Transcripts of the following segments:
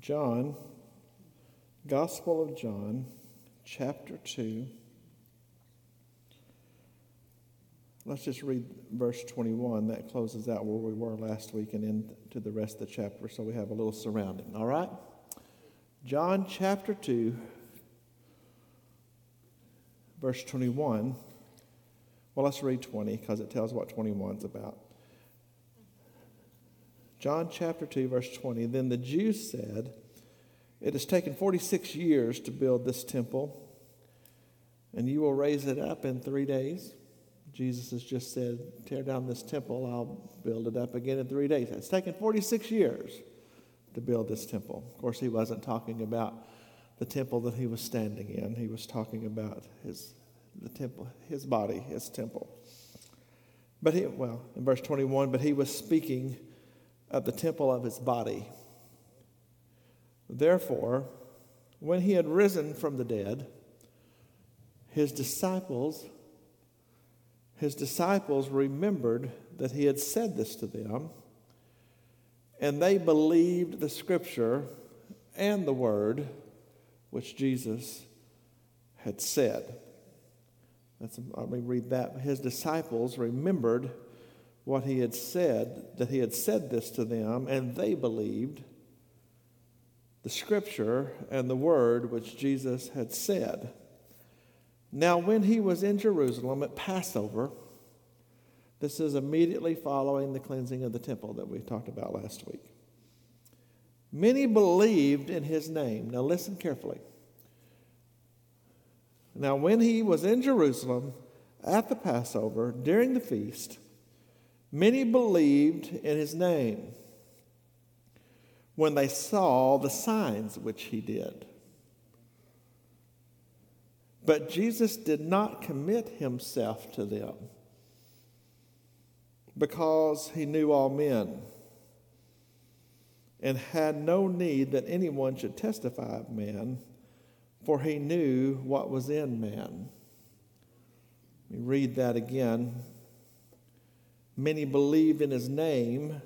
John, Gospel of John, chapter 2. Let's just read verse 21. That closes out where we were last week and into the rest of the chapter so we have a little surrounding. All right? John chapter 2, verse 21. Well, let's read 20 because it tells what 21 is about. John chapter 2, verse 20. Then the Jews said, It has taken 46 years to build this temple, and you will raise it up in three days. Jesus has just said, Tear down this temple, I'll build it up again in three days. It's taken 46 years to build this temple. Of course, he wasn't talking about the temple that he was standing in, he was talking about his, the temple, his body, his temple. But he, well, in verse 21, but he was speaking of the temple of his body. Therefore, when he had risen from the dead, his disciples his disciples remembered that he had said this to them, and they believed the scripture and the word which Jesus had said. That's, let me read that. His disciples remembered what he had said, that he had said this to them, and they believed the scripture and the word which Jesus had said. Now, when he was in Jerusalem at Passover, this is immediately following the cleansing of the temple that we talked about last week. Many believed in his name. Now, listen carefully. Now, when he was in Jerusalem at the Passover during the feast, Many believed in his name when they saw the signs which he did. But Jesus did not commit himself to them because he knew all men and had no need that anyone should testify of man, for he knew what was in man. Let me read that again. Many believed in his name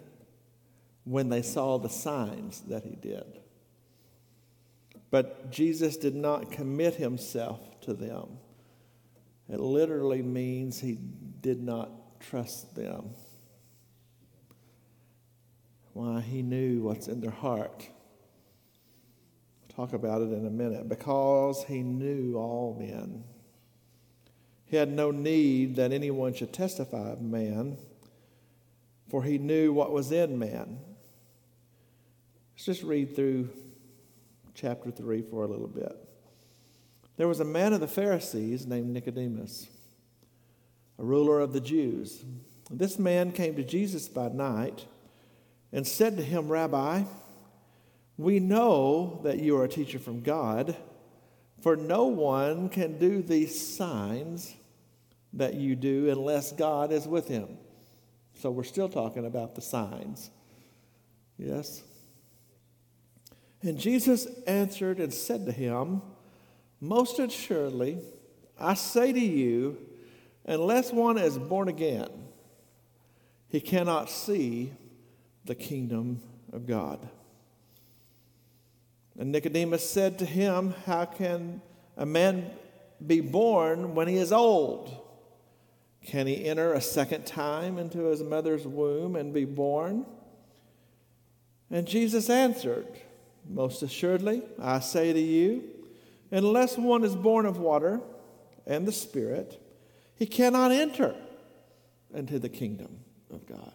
when they saw the signs that he did. But Jesus did not commit himself to them. It literally means he did not trust them. Why? He knew what's in their heart. Talk about it in a minute. Because he knew all men. He had no need that anyone should testify of man for he knew what was in man. Let's just read through chapter 3 for a little bit. There was a man of the Pharisees named Nicodemus, a ruler of the Jews. This man came to Jesus by night and said to him, Rabbi, we know that you are a teacher from God, for no one can do these signs that you do unless God is with him. So we're still talking about the signs. Yes? And Jesus answered and said to him, Most assuredly, I say to you, unless one is born again, he cannot see the kingdom of God. And Nicodemus said to him, How can a man be born when he is old? Can he enter a second time into his mother's womb and be born? And Jesus answered, Most assuredly, I say to you, unless one is born of water and the Spirit, he cannot enter into the kingdom of God.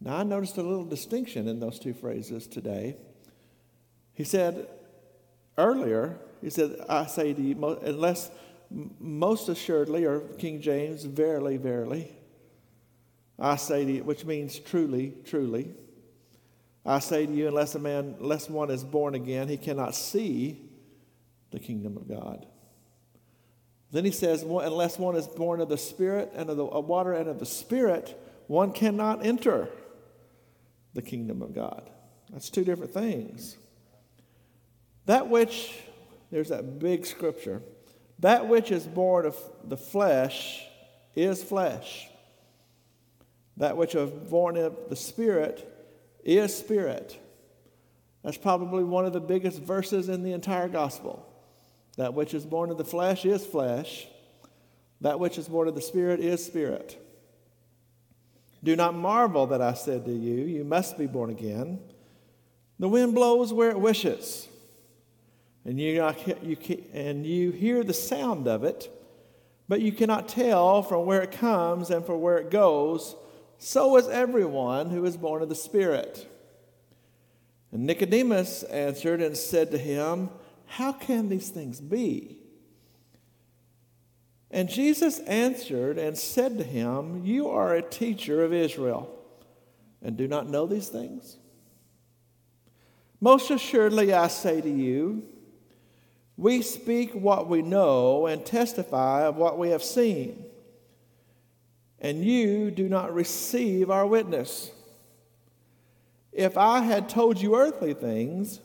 Now, I noticed a little distinction in those two phrases today. He said earlier, he said, I say to you, unless most assuredly, or King James, verily, verily, I say to you, which means truly, truly. I say to you, unless a man, unless one is born again, he cannot see the kingdom of God. Then he says, unless one is born of the Spirit and of the of water and of the Spirit, one cannot enter the kingdom of God. That's two different things. That which, there's that big scripture. That which is born of the flesh is flesh. That which is born of the Spirit is spirit. That's probably one of the biggest verses in the entire gospel. That which is born of the flesh is flesh, that which is born of the Spirit is spirit. Do not marvel that I said to you, You must be born again. The wind blows where it wishes, and you, you, and you hear the sound of it, but you cannot tell from where it comes and from where it goes. So is everyone who is born of the Spirit. And Nicodemus answered and said to him, How can these things be? And Jesus answered and said to him, You are a teacher of Israel, and do not know these things? Most assuredly, I say to you, we speak what we know and testify of what we have seen, and you do not receive our witness. If I had told you earthly things,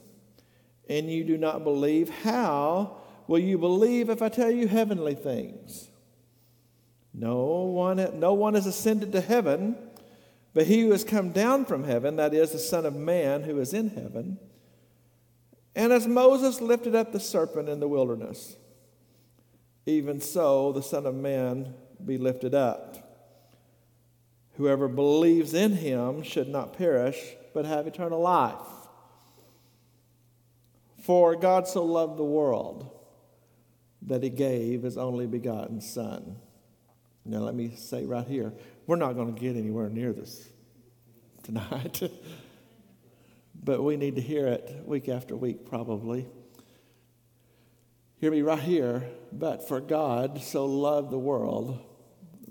and you do not believe, how will you believe if I tell you heavenly things? No one, no one has ascended to heaven, but he who has come down from heaven, that is, the Son of Man who is in heaven. And as Moses lifted up the serpent in the wilderness, even so the Son of Man be lifted up. Whoever believes in him should not perish, but have eternal life. For God so loved the world that he gave his only begotten Son. Now, let me say right here, we're not going to get anywhere near this tonight. but we need to hear it week after week, probably. Hear me right here. But for God so loved the world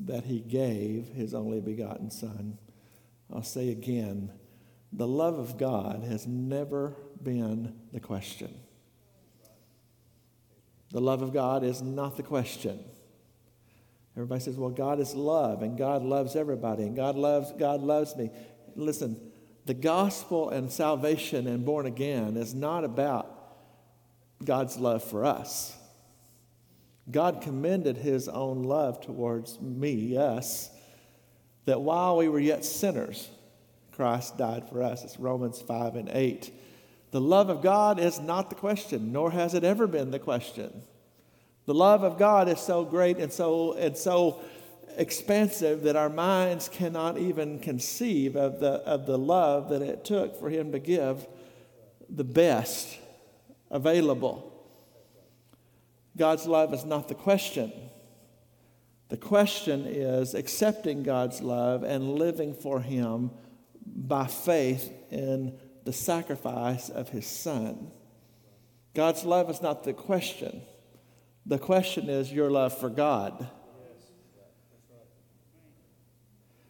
that he gave his only begotten Son. I'll say again the love of God has never been the question. The love of God is not the question. Everybody says, well, God is love and God loves everybody and God loves, God loves me. Listen, the gospel and salvation and born again is not about God's love for us. God commended his own love towards me, us, that while we were yet sinners, Christ died for us. It's Romans 5 and 8. The love of God is not the question, nor has it ever been the question. The love of God is so great and so, and so expansive that our minds cannot even conceive of the, of the love that it took for him to give the best available. God's love is not the question. The question is accepting God's love and living for him by faith in the sacrifice of his son. God's love is not the question. The question is your love for God.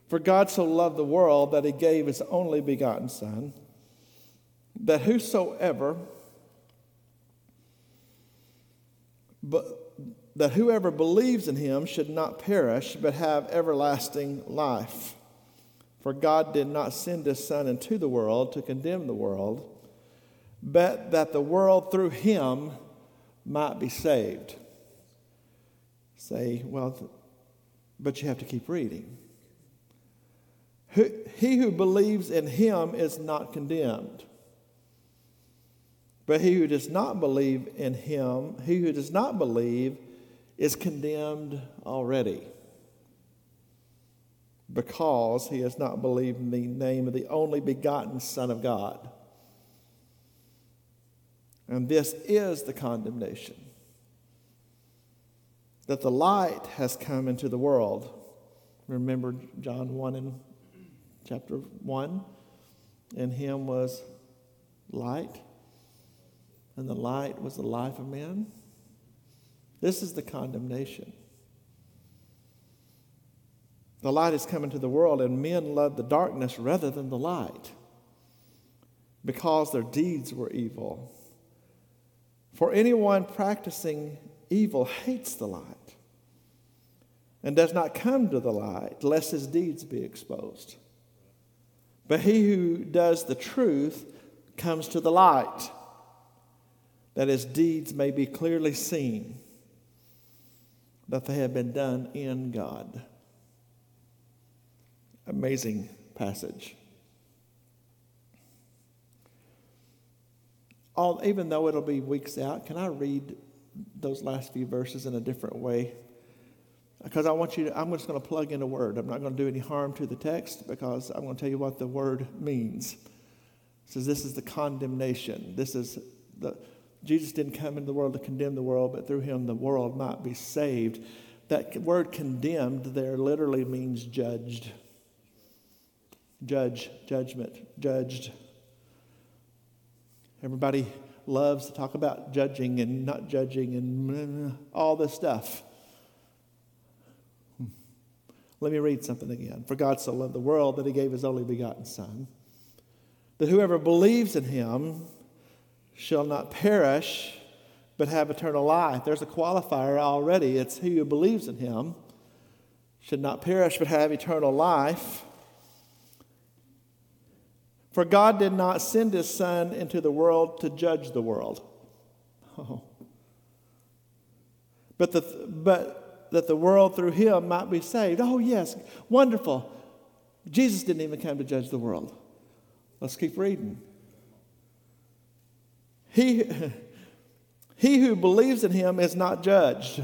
For God so loved the world that he gave his only begotten Son, that whosoever, but that whoever believes in him should not perish, but have everlasting life. For God did not send his Son into the world to condemn the world, but that the world through him might be saved. Say, well, but you have to keep reading. He who believes in him is not condemned. But he who does not believe in him, he who does not believe, is condemned already. Because he has not believed in the name of the only begotten Son of God. And this is the condemnation that the light has come into the world. Remember John 1 and chapter 1. In him was light, and the light was the life of men. This is the condemnation. The light has come into the world, and men love the darkness rather than the light because their deeds were evil. For anyone practicing evil hates the light and does not come to the light, lest his deeds be exposed. But he who does the truth comes to the light, that his deeds may be clearly seen, that they have been done in God. Amazing passage. all, even though it'll be weeks out, can I read those last few verses in a different way? Because I want you to, I'm just going to plug in a word. I'm not going to do any harm to the text because I'm going to tell you what the word means. It says this is the condemnation. This is the, Jesus didn't come into the world to condemn the world, but through him the world might be saved. That word condemned there literally means judged. Judge, judgment, judged. Everybody loves to talk about judging and not judging and uh, all this stuff. Let me read something again. For God so loved the world that he gave his only begotten Son, that whoever believes in him shall not perish, but have eternal life. There's a qualifier already. It's who believes in him should not perish, but have eternal life. For God did not send his Son into the world to judge the world. Oh. But, the, but that the world through him might be saved. Oh, yes, wonderful. Jesus didn't even come to judge the world. Let's keep reading. He, he who believes in him is not judged.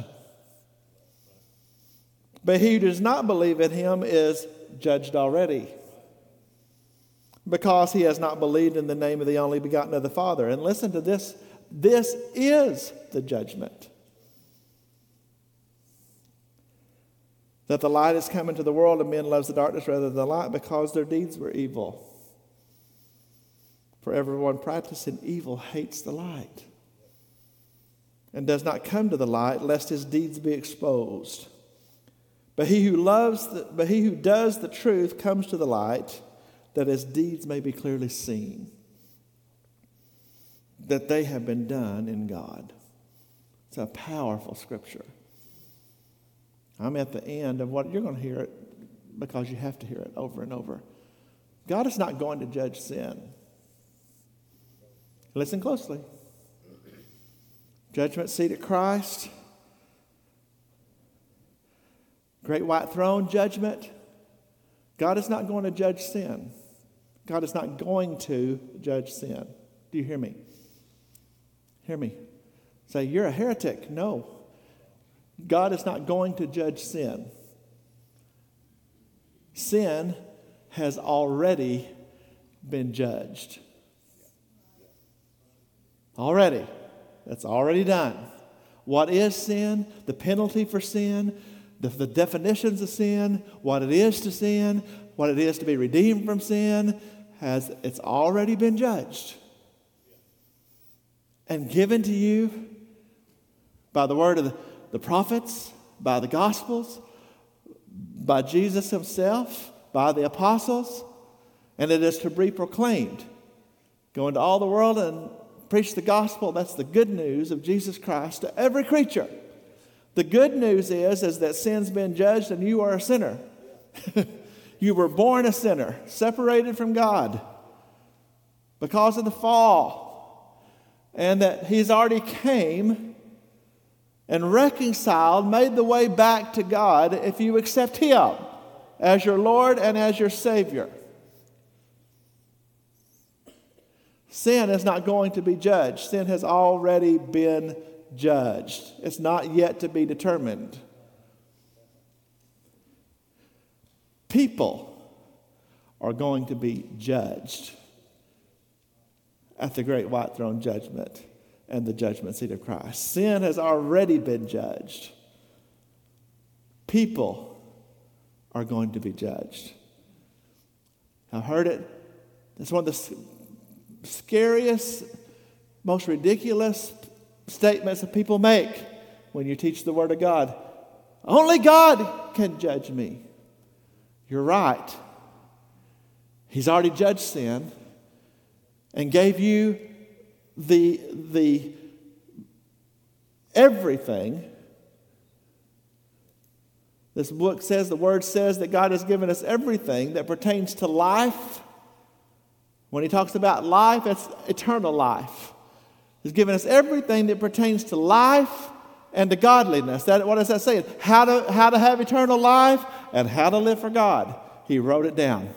But he who does not believe in him is judged already because he has not believed in the name of the only begotten of the Father. And listen to this this is the judgment. That the light has come into the world and men loves the darkness rather than the light because their deeds were evil. For everyone practicing evil hates the light and does not come to the light lest his deeds be exposed. But he who loves the, but he who does the truth comes to the light that his deeds may be clearly seen that they have been done in God. It's a powerful scripture. I'm at the end of what you're going to hear it because you have to hear it over and over. God is not going to judge sin. Listen closely. Judgment seat at Christ. Great white throne judgment. God is not going to judge sin. God is not going to judge sin. Do you hear me? Hear me. Say, you're a heretic. No. God is not going to judge sin. Sin has already been judged. Already. That's already done. What is sin? The penalty for sin, the, the, definitions of sin, what it is to sin, what it is to be redeemed from sin, has it's already been judged and given to you by the word of the, the prophets, by the gospels, by Jesus himself, by the apostles, and it is to be proclaimed. Go into all the world and preach the gospel. That's the good news of Jesus Christ to every creature. The good news is, is that sin's been judged and you are a sinner. you were born a sinner, separated from God because of the fall. And that he's already came and reconciled, made the way back to God if you accept him as your Lord and as your Savior. Sin is not going to be judged. Sin has already been judged. It's not yet to be determined. People are going to be judged at the great white throne judgment and the judgment seat of Christ. Sin has already been judged. People are going to be judged. I've heard it. It's one of the scariest, most ridiculous statements that people make when you teach the Word of God. Only God can judge me. You're right. He's already judged sin and gave you the, the everything. This book says, the word says that God has given us everything that pertains to life when he talks about life, it's eternal life. He's given us everything that pertains to life and to godliness. That, what does that say? How to, how to have eternal life and how to live for God. He wrote it down.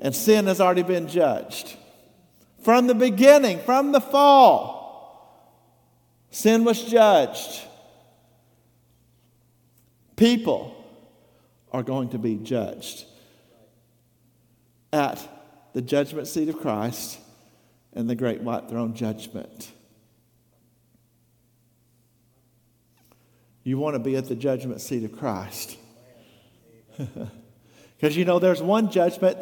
And sin has already been judged. From the beginning, from the fall, sin was judged. People are going to be judged at the judgment seat of Christ and the great white throne judgment. You want to be at the judgment seat of Christ. Because you know, there's one judgment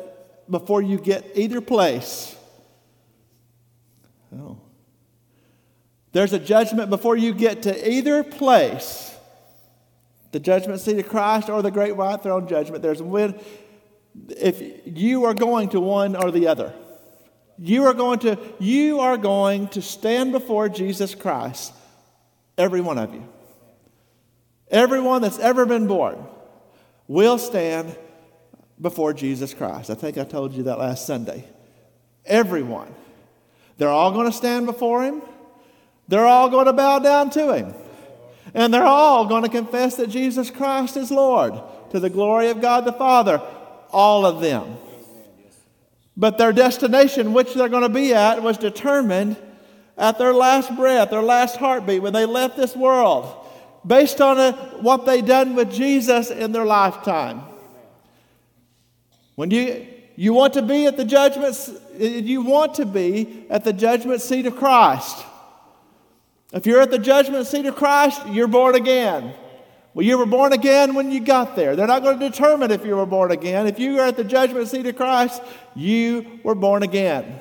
before you get either place. Oh. There's a judgment before you get to either place the judgment seat of Christ or the great white throne judgment. There's one, if you are going to one or the other. You are going to, you are going to stand before Jesus Christ, every one of you. Everyone that's ever been born will stand before Jesus Christ. I think I told you that last Sunday. Everyone. They're all going to stand before him. They're all going to bow down to him. And they're all going to confess that Jesus Christ is Lord to the glory of God the Father. All of them. But their destination, which they're going to be at, was determined at their last breath, their last heartbeat, when they left this world, based on a, what they done with Jesus in their lifetime. When you, you want to be at the judgment, you want to be at the judgment seat of Christ. If you're at the judgment seat of Christ, you're born again. Well, you were born again when you got there. They're not going to determine if you were born again. If you are at the judgment seat of Christ, you were born again.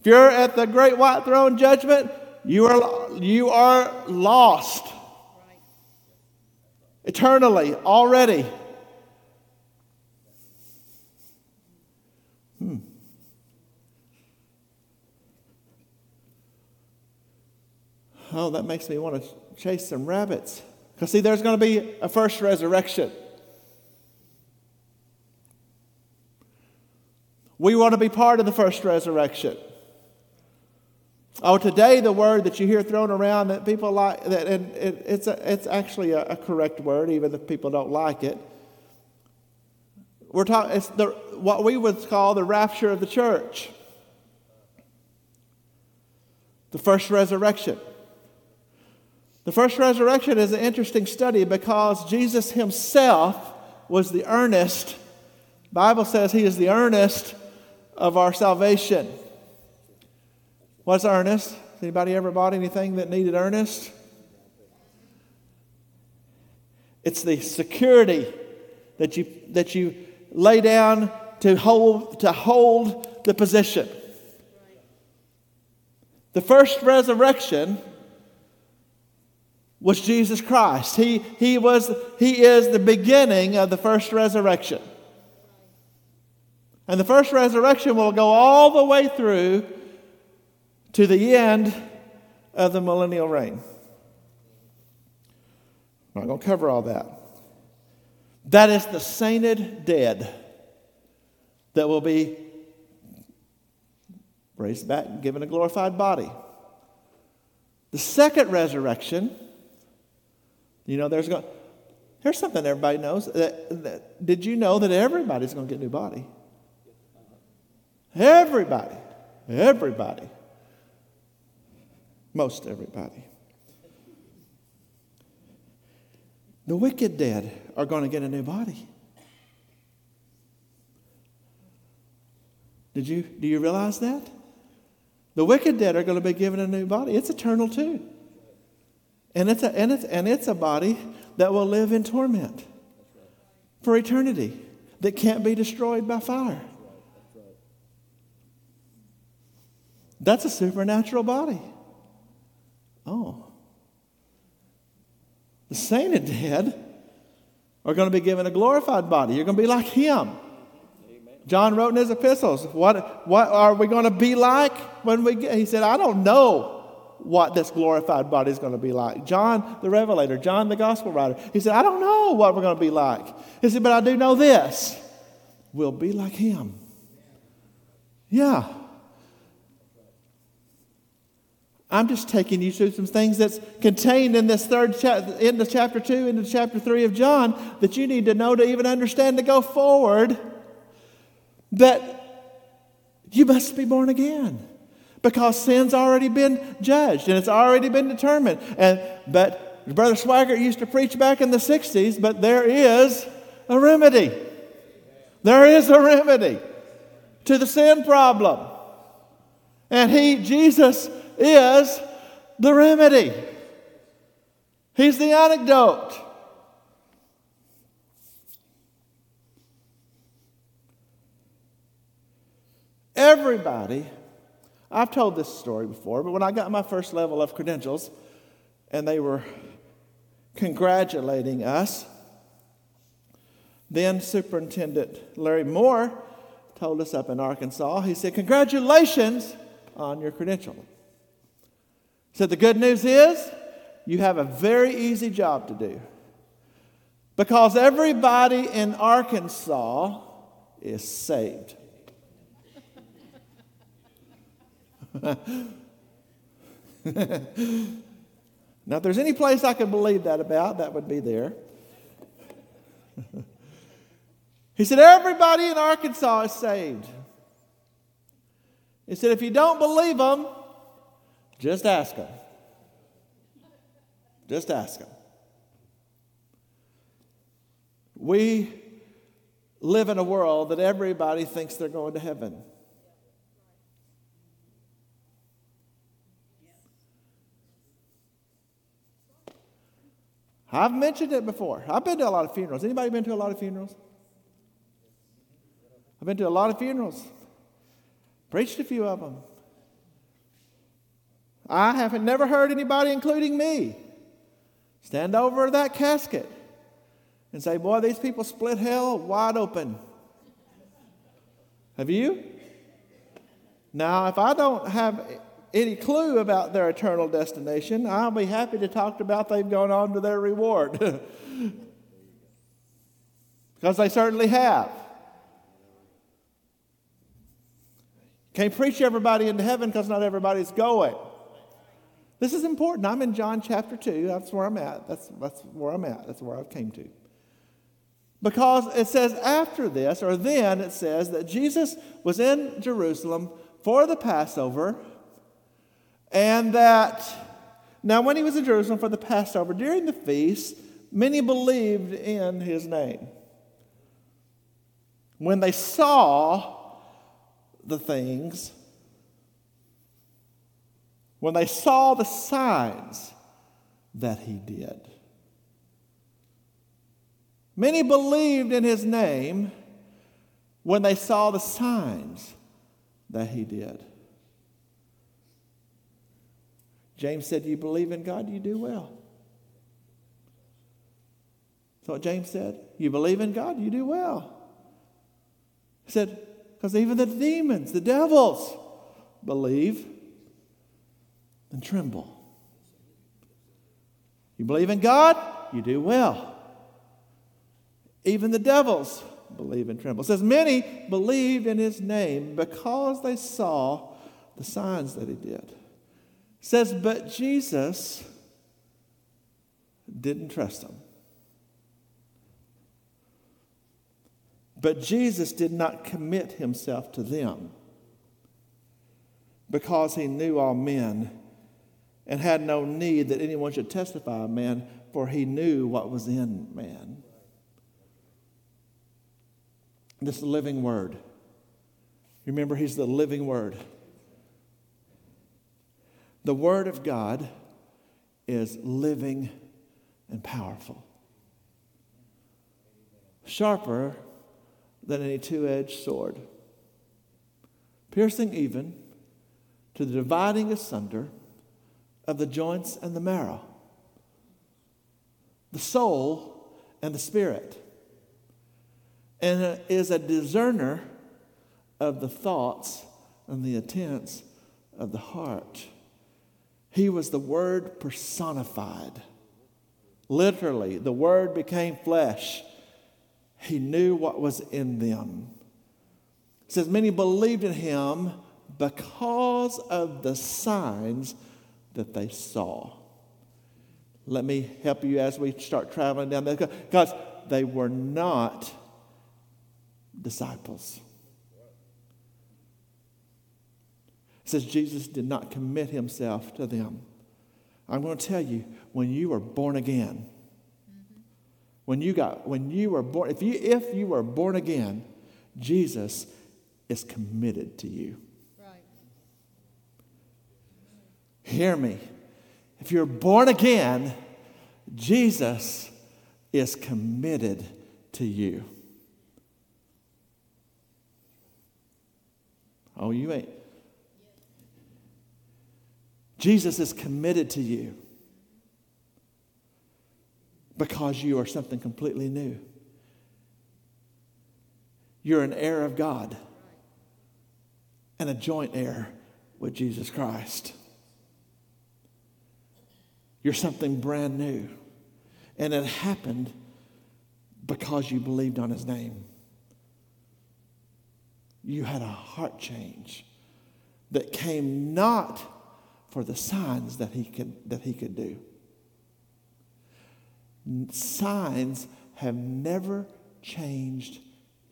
If you're at the great white throne judgment, you are, you are lost eternally already. Oh, that makes me want to chase some rabbits. Because, see, there's going to be a first resurrection. We want to be part of the first resurrection. Oh, today the word that you hear thrown around that people like, that, and it, it's, a, it's actually a, a, correct word, even if people don't like it. We're talking, it's the, what we would call the rapture of the church, the first resurrection. The first resurrection is an interesting study because Jesus himself was the earnest, Bible says he is the earnest of our salvation. What's earnest? Anybody ever bought anything that needed earnest? It's the security that you, that you lay down to hold, to hold the position. The first resurrection was Jesus Christ. He, he, was, he is the beginning of the first resurrection. And the first resurrection will go all the way through to the end of the millennial reign. I'm not going to cover all that. That is the sainted dead that will be raised back and given a glorified body. The second resurrection you know, there's going there's something everybody knows. That, that, did you know that everybody's going to get a new body? Everybody. Everybody. Most everybody. The wicked dead are going to get a new body. Did you, do you realize that? The wicked dead are going to be given a new body. It's eternal too. And it's, a, and, it's, and it's a body that will live in torment for eternity that can't be destroyed by fire. That's a supernatural body. Oh. The sainted dead are going to be given a glorified body. You're going to be like him. John wrote in his epistles, what, what are we going to be like when we get? He said, I don't know what this glorified body is going to be like. John the Revelator, John the Gospel writer, he said, I don't know what we're going to be like. He said, but I do know this we'll be like him. Yeah. I'm just taking you through some things that's contained in this third chapter, into chapter 2, into chapter 3 of John that you need to know to even understand to go forward. That You must be born again because sin's already been judged and it's already been determined. And but Brother Swaggart used to preach back in the 60s, but there is a remedy. There is a remedy to the sin problem. And he, Jesus, is the remedy. He's the antidote. Everybody, I've told this story before, but when I got my first level of credentials and they were congratulating us, then Superintendent Larry Moore told us up in Arkansas, he said, Congratulations on your credential. He said, The good news is you have a very easy job to do because everybody in Arkansas is saved. now, if there's any place I could believe that about, that would be there. he said, Everybody in Arkansas is saved. He said, If you don't believe them, just ask them. Just ask them. We live in a world that everybody thinks they're going to heaven. I've mentioned it before. I've been to a lot of funerals. Anybody been to a lot of funerals? I've been to a lot of funerals. Preached a few of them. I have never heard anybody, including me, stand over that casket and say, Boy, these people split hell wide open. Have you? Now, if I don't have any clue about their eternal destination, I'll be happy to talk about they've gone on to their reward. because they certainly have. Can't preach everybody into heaven because not everybody's going. This is important. I'm in John chapter 2. That's where I'm at. That's, that's where I'm at. That's where I've came to. Because it says after this, or then it says that Jesus was in Jerusalem for the Passover, and that now when he was in Jerusalem for the Passover, during the feast, many believed in his name. When they saw the things when they saw the signs that he did. Many believed in his name when they saw the signs that he did. James said, You believe in God, you do well. That's what James said. You believe in God, you do well. He said, Because even the demons, the devils, believe and tremble. You believe in God, you do well. Even the devils believe and tremble. It says, Many believed in his name because they saw the signs that he did. Says, But Jesus didn't trust them. But Jesus did not commit himself to them because he knew all men and had no need that anyone should testify of man, for he knew what was in man. This living word. Remember, he's the living word. The word of God is living and powerful, sharper than any two edged sword, piercing even to the dividing asunder of the joints and the marrow, the soul and the spirit, and is a discerner of the thoughts and the intents of the heart. He was the Word personified. Literally, the Word became flesh. He knew what was in them. It says, Many believed in him because of the signs that they saw. Let me help you as we start traveling down there because they were not disciples. It says Jesus did not commit himself to them. I'm going to tell you, when you were born again, when you got when you were born, if you if you were born again, Jesus is committed to you. Right. Hear me. If you're born again, Jesus is committed to you. Oh, you ain't. Jesus is committed to you because you are something completely new. You're an heir of God and a joint heir with Jesus Christ. You're something brand new. And it happened because you believed on his name. You had a heart change that came not for the signs that he could, that he could do. Signs have never changed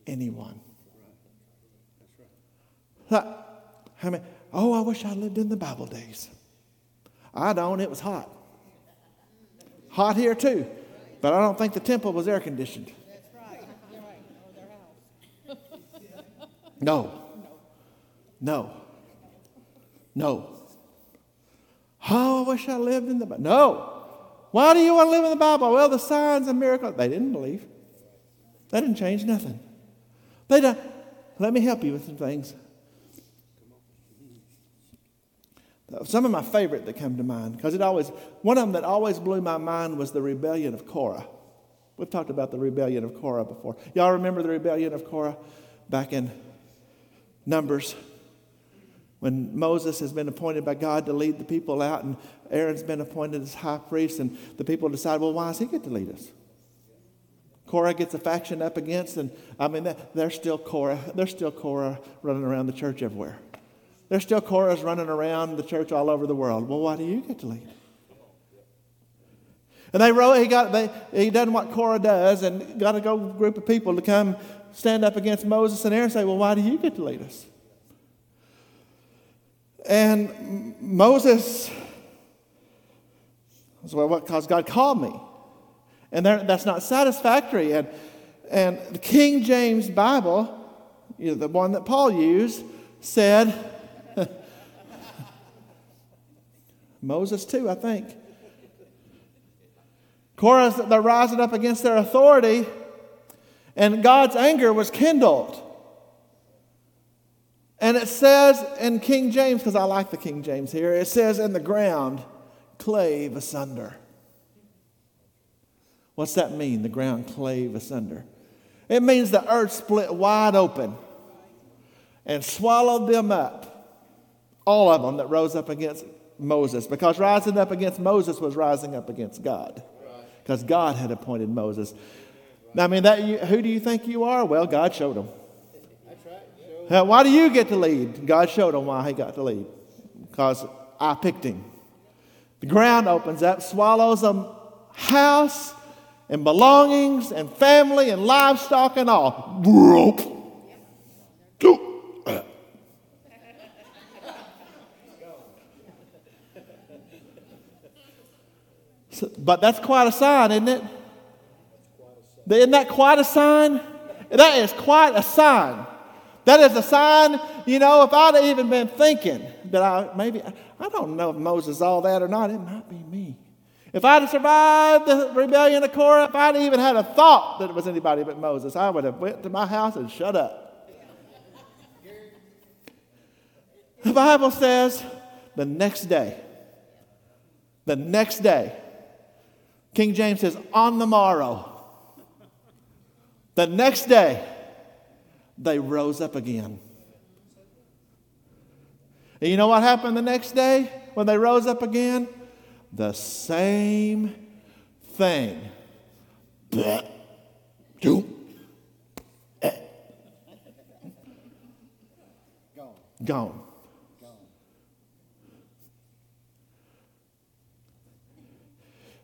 anyone. How many? Oh, I wish I lived in the Bible days. I don't. It was hot. Hot here too, but I don't think the temple was air conditioned. No. No. No. Oh, I wish I lived in the Bible. No. Why do you want to live in the Bible? Well, the signs and miracles. They didn't believe. They didn't change nothing. They don't. Let me help you with some things. Some of my favorite that come to mind, because it always, one of them that always blew my mind was the rebellion of Korah. We've talked about the rebellion of Korah before. Y'all remember the rebellion of Korah back in Numbers? When Moses has been appointed by God to lead the people out, and Aaron's been appointed as high priest, and the people decide, well, why does he get to lead us? Korah gets a faction up against, and I mean, they're still Korah. They're still Korah running around the church everywhere. There's still Korahs running around the church all over the world. Well, why do you get to lead? And they wrote, he got, they, he done what Korah does and got a group of people to come stand up against Moses and Aaron and say, well, why do you get to lead us? And Moses, was, well, what, because God called me. And that's not satisfactory. And, and the King James Bible, you know, the one that Paul used, said, Moses, too, I think. Korah, they're rising up against their authority, and God's anger was kindled. And it says in King James, because I like the King James here, it says, in the ground clave asunder. What's that mean, the ground clave asunder? It means the earth split wide open and swallowed them up. All of them that rose up against Moses, because rising up against Moses was rising up against God, because God had appointed Moses. I mean, that who do you think you are? Well, God showed him. Why do you get to lead? God showed him why he got to lead, because I picked him. The ground opens up, swallows a house and belongings and family and livestock and all. So, but that's quite a sign, isn't it? Isn't that quite a sign? That is quite a sign. That is a sign, you know, if I'd even been thinking that I maybe, I don't know if Moses all that or not, it might be me. If I'd have survived the rebellion of Korah, if I'd even had a thought that it was anybody but Moses, I would have went to my house and shut up. The Bible says the next day, the next day, King James says, on the morrow. The next day, they rose up again. And you know what happened the next day when they rose up again? The same thing. Gone.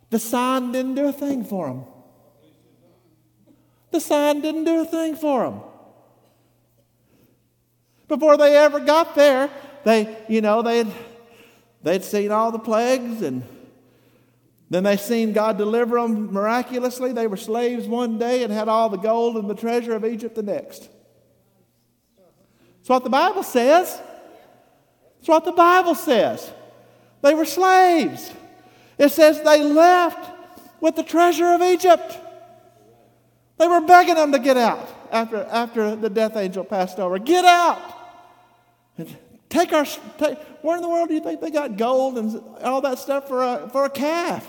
The sign didn't do a thing for them. The sign didn't do a thing for them. Before they ever got there, they, you know, they'd, they'd seen all the plagues and then they seen God deliver them miraculously. They were slaves one day and had all the gold and the treasure of Egypt the next. That's what the Bible says. That's what the Bible says. They were slaves. It says they left with the treasure of Egypt. They were begging them to get out after, after the death angel passed over. Get out! Take our, take, where in the world do you think they got gold and all that stuff for a, for a calf?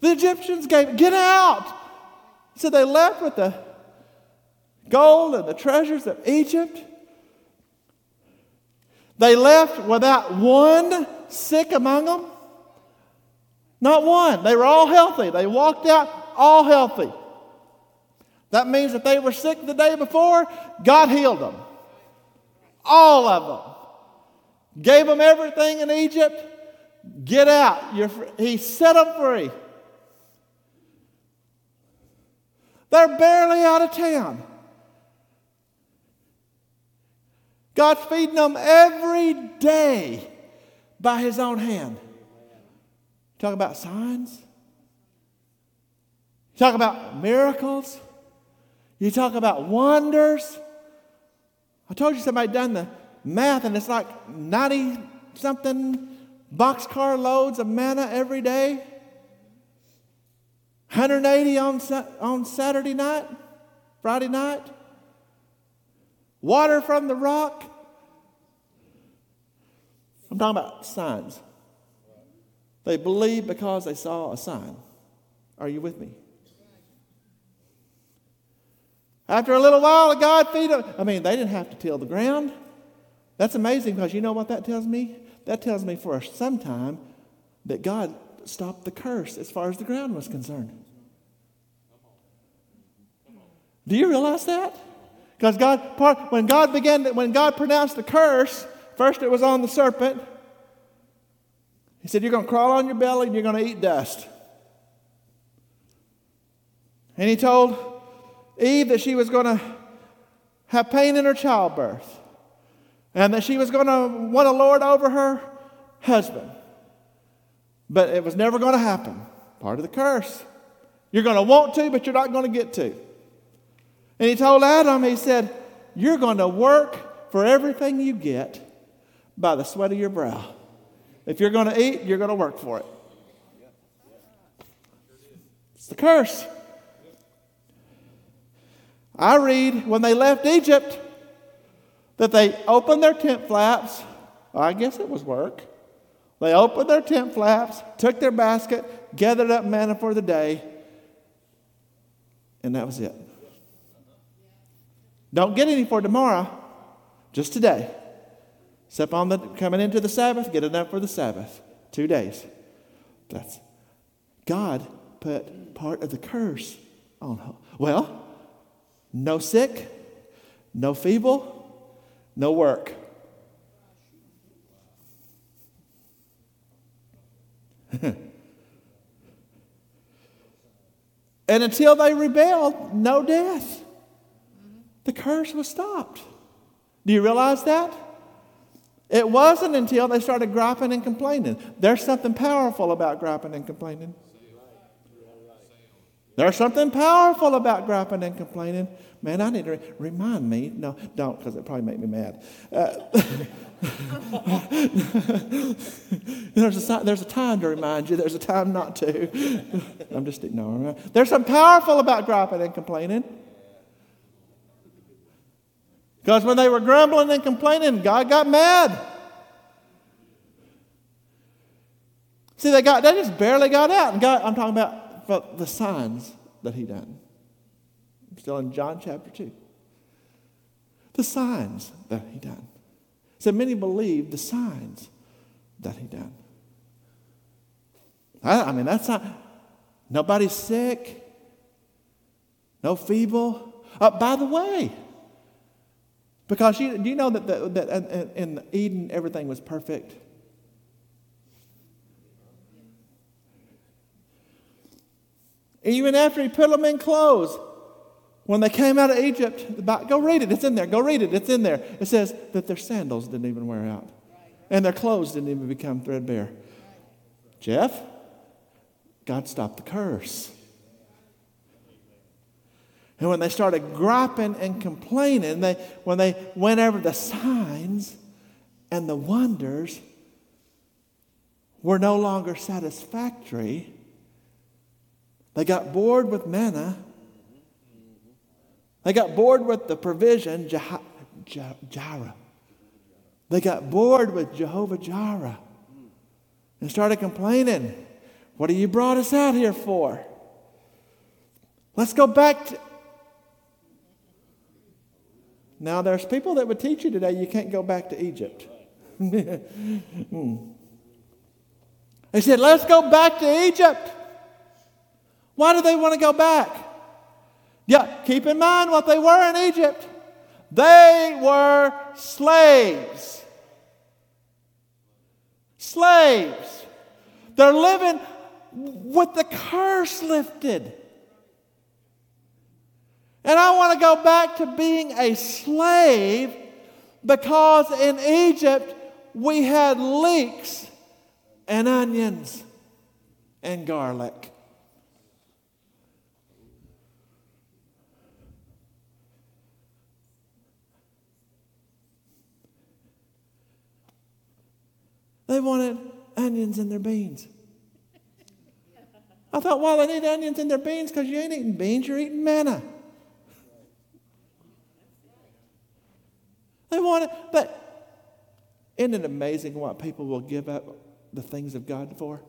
The Egyptians gave, get out! So they left with the gold and the treasures of Egypt. They left without one sick among them. Not one. They were all healthy. They walked out all healthy. That means that they were sick the day before, God healed them. All of them. Gave them everything in Egypt. Get out. You're He set them free. They're barely out of town. God's feeding them every day by His own hand. Talk about signs. Talk about miracles. You talk about wonders. I told you somebody done the math, and it's like 90 something boxcar loads of manna every day. 180 on, on Saturday night, Friday night water from the rock. I'm talking about signs. They believed because they saw a sign. Are you with me? After a little while, God feed them. I mean, they didn't have to till the ground. That's amazing because you know what that tells me? That tells me for some time that God stopped the curse as far as the ground was concerned. Do you realize that? Because God, when God began, to, when God pronounced the curse, first it was on the serpent. He said, You're going to crawl on your belly and you're going to eat dust. And he told Eve that she was going to have pain in her childbirth and that she was going to want to lord over her husband. But it was never going to happen. Part of the curse. You're going to want to, but you're not going to get to. And he told Adam, he said, You're going to work for everything you get by the sweat of your brow. If you're going to eat, you're going to work for it. It's the curse. I read when they left Egypt that they opened their tent flaps. Oh, I guess it was work. They opened their tent flaps, took their basket, gathered up manna for the day, and that was it. Don't get any for tomorrow, just today. Step on the coming into the Sabbath, get enough for the Sabbath. Two days. That's God put part of the curse on. Well, no sick, no feeble, no work. and until they rebelled, no death the curse was stopped. Do you realize that? It wasn't until they started griping and complaining. There's something powerful about griping and complaining. There's something powerful about griping and complaining. Man, I need to re- remind me. No, don't, because it probably make me mad. Uh, there's, a, there's a time to remind you. There's a time not to. I'm just ignoring. There's something powerful about griping and complaining. Because when they were grumbling and complaining, God got mad. See, they got they just barely got out. And God, I'm talking about the signs that he done. I'm still in John chapter 2. The signs that he done. So many believe the signs that he done. I, I mean, that's not, nobody's sick, no feeble. Uh, by the way, because you, do you know that, the, that in Eden everything was perfect? Even after he put them in clothes, When they came out of Egypt, about, go read it, it's in there, go read it, it's in there. It says that their sandals didn't even wear out and their clothes didn't even become threadbare. Jeff, God stopped the curse. And when they started griping and complaining, they, when they went over the signs and the wonders were no longer satisfactory, they got bored with manna they got bored with the provision, Jah- Jah- Jireh. They got bored with Jehovah Jireh and started complaining. What have you brought us out here for? Let's go back to. Now, there's people that would teach you today you can't go back to Egypt. hmm. They said, let's go back to Egypt. Why do they want to go back? Yeah, keep in mind what they were in Egypt. They were slaves. Slaves. They're living with the curse lifted. And I want to go back to being a slave because in Egypt we had leeks and onions and garlic. They wanted onions in their beans. I thought, well, they need onions in their beans because you ain't eating beans, you're eating manna. They wanted, but isn't it amazing what people will give up the things of God for?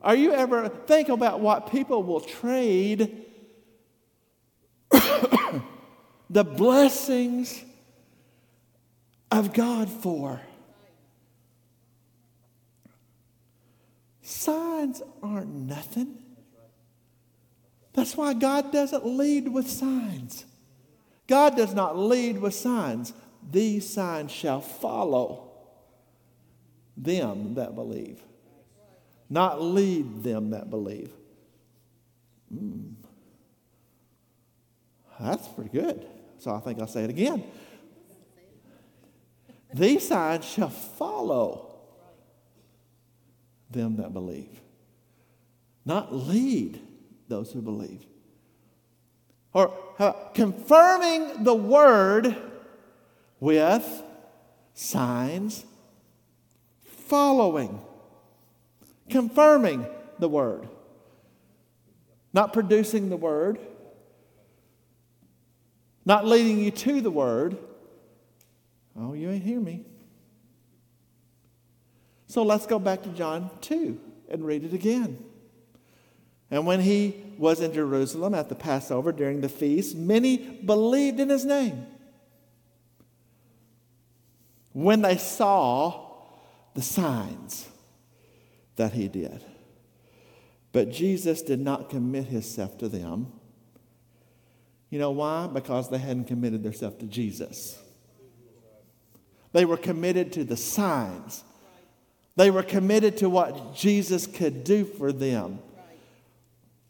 Are you ever think about what people will trade the blessings of God for? Signs aren't nothing. That's why God doesn't lead with signs. God does not lead with signs. These signs shall follow them that believe, not lead them that believe. Mm. That's pretty good. So I think I'll say it again. These signs shall follow them that believe, not lead those who believe. Or uh, confirming the word with signs following. Confirming the word. Not producing the word. Not leading you to the word. Oh, you ain't hear me. So let's go back to John 2 and read it again. And when he was in Jerusalem at the Passover during the feast, many believed in his name. When they saw the signs that he did. But Jesus did not commit himself to them. You know why? Because they hadn't committed themselves to Jesus. They were committed to the signs they were committed to what Jesus could do for them.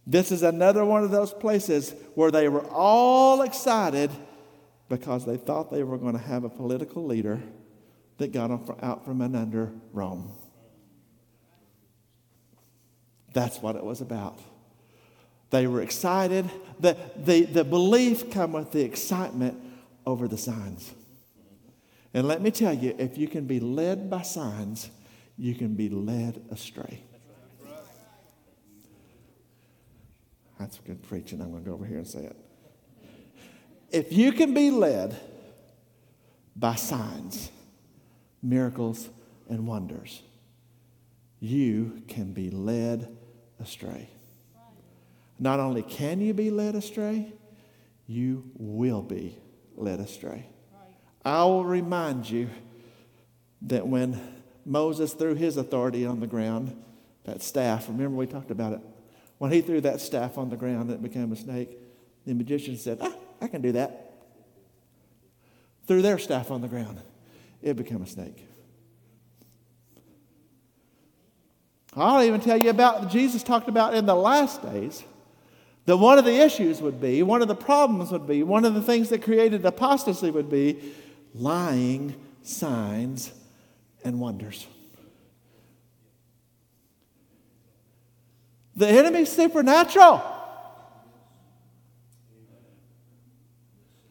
This is another one of those places where they were all excited because they thought they were going to have a political leader that got out from and under Rome. That's what it was about. They were excited. The, the, the belief come with the excitement over the signs. And let me tell you, if you can be led by signs, you can be led astray. That's good preaching. I'm going to go over here and say it. If you can be led by signs, miracles, and wonders, you can be led astray. Not only can you be led astray, you will be led astray. I will remind you that when Moses threw his authority on the ground, that staff. Remember, we talked about it. When he threw that staff on the ground, it became a snake. The magician said, ah, I can do that. Threw their staff on the ground, it became a snake. I'll even tell you about Jesus talked about in the last days that one of the issues would be, one of the problems would be, one of the things that created apostasy would be lying signs and wonders. The enemy's supernatural.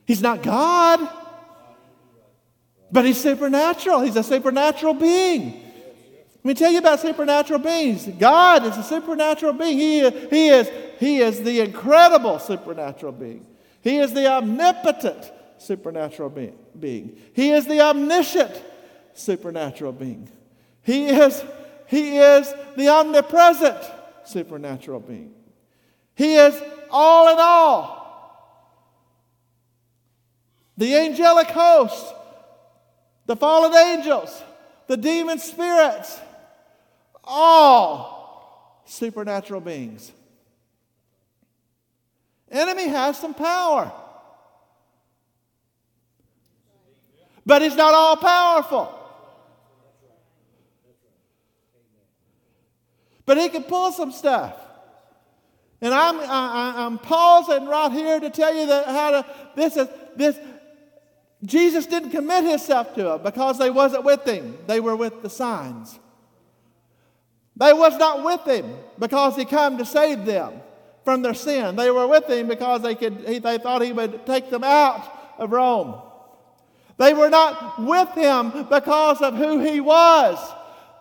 He's not God, but he's supernatural. He's a supernatural being. Let me tell you about supernatural beings. God is a supernatural being. He, he, is, he is the incredible supernatural being. He is the omnipotent supernatural being, being. He is the omniscient supernatural being. He is, he is the omnipresent supernatural being. He is all in all. The angelic host, the fallen angels, the demon spirits, all supernatural beings. Enemy has some power. But he's not all powerful. But he can pull some stuff. And I'm, I, am pausing right here to tell you that how to, this is, this, Jesus didn't commit himself to it because they wasn't with him. They were with the signs. They was not with him because he came to save them from their sin. They were with him because they, could, he, they thought he would take them out of Rome. They were not with him because of who he was.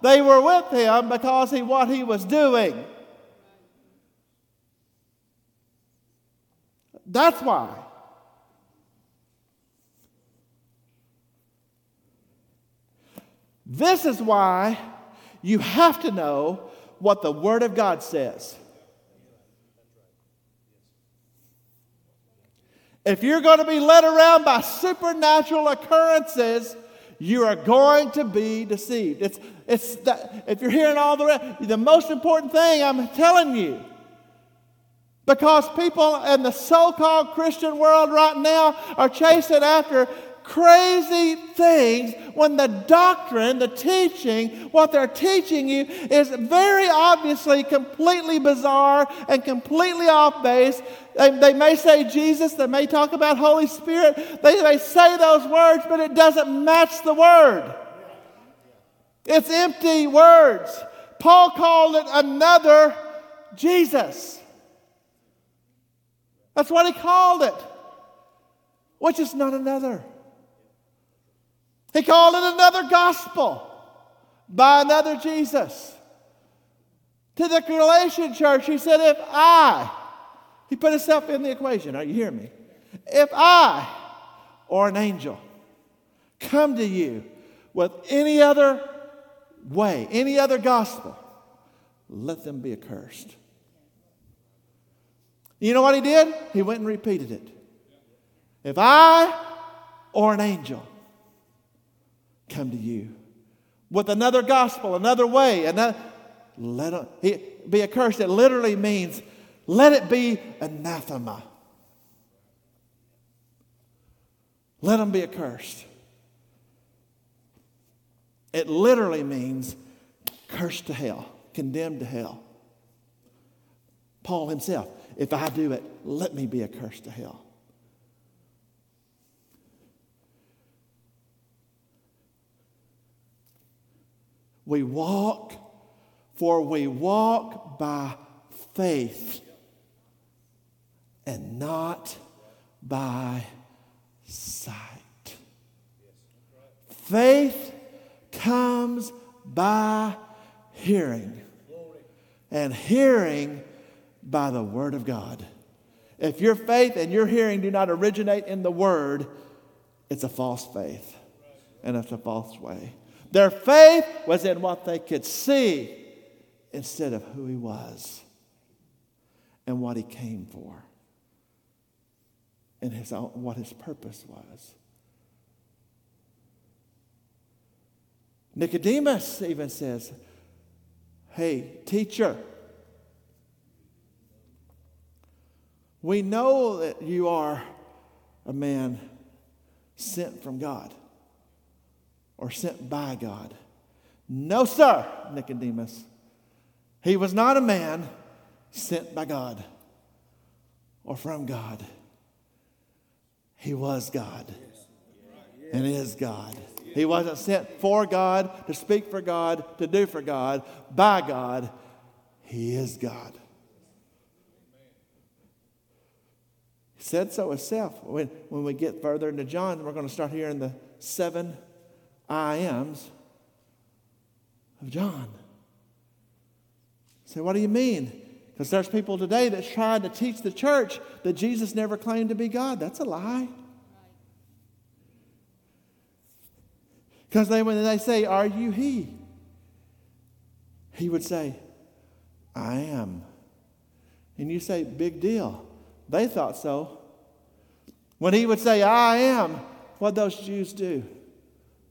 They were with him because of what he was doing. That's why. This is why you have to know what the Word of God says. If you're going to be led around by supernatural occurrences, you are going to be deceived. It's, it's that, if you're hearing all the rest, the most important thing I'm telling you, because people in the so called Christian world right now are chasing after crazy things when the doctrine, the teaching, what they're teaching you is very obviously completely bizarre and completely off base. They, they, may say Jesus, they may talk about Holy Spirit, they may say those words, but it doesn't match the word. It's empty words. Paul called it another Jesus. That's what he called it, which is not another. He called it another gospel by another Jesus. To the Galatian church, he said, If I, he put himself in the equation, are you hearing me? If I or an angel come to you with any other way, any other gospel, let them be accursed. You know what he did? He went and repeated it. If I or an angel come to you with another gospel, another way, another, let it be accursed. It literally means let it be anathema. Let them be accursed. It literally means cursed to hell, condemned to hell. Paul himself, if I do it, let me be accursed to hell. We walk, for we walk by faith and not by sight. Faith comes by hearing, and hearing by the Word of God. If your faith and your hearing do not originate in the Word, it's a false faith and it's a false way. Their faith was in what they could see instead of who he was and what he came for and his, what his purpose was. Nicodemus even says, Hey, teacher, we know that you are a man sent from God or sent by God. No, sir, Nicodemus. He was not a man sent by God. or from God. He was God and is God. He wasn't sent for God, to speak for God, to do for God, by God. He is God. He said so himself. When, when we get further into John, we're going to start hearing the seven I ams of John. Say, what do you mean? Because there's people today that tried to teach the church that Jesus never claimed to be God. That's a lie. Because they, when they say, Are you He? He would say, I am. And you say, Big deal. They thought so. When he would say, I am, what those Jews do?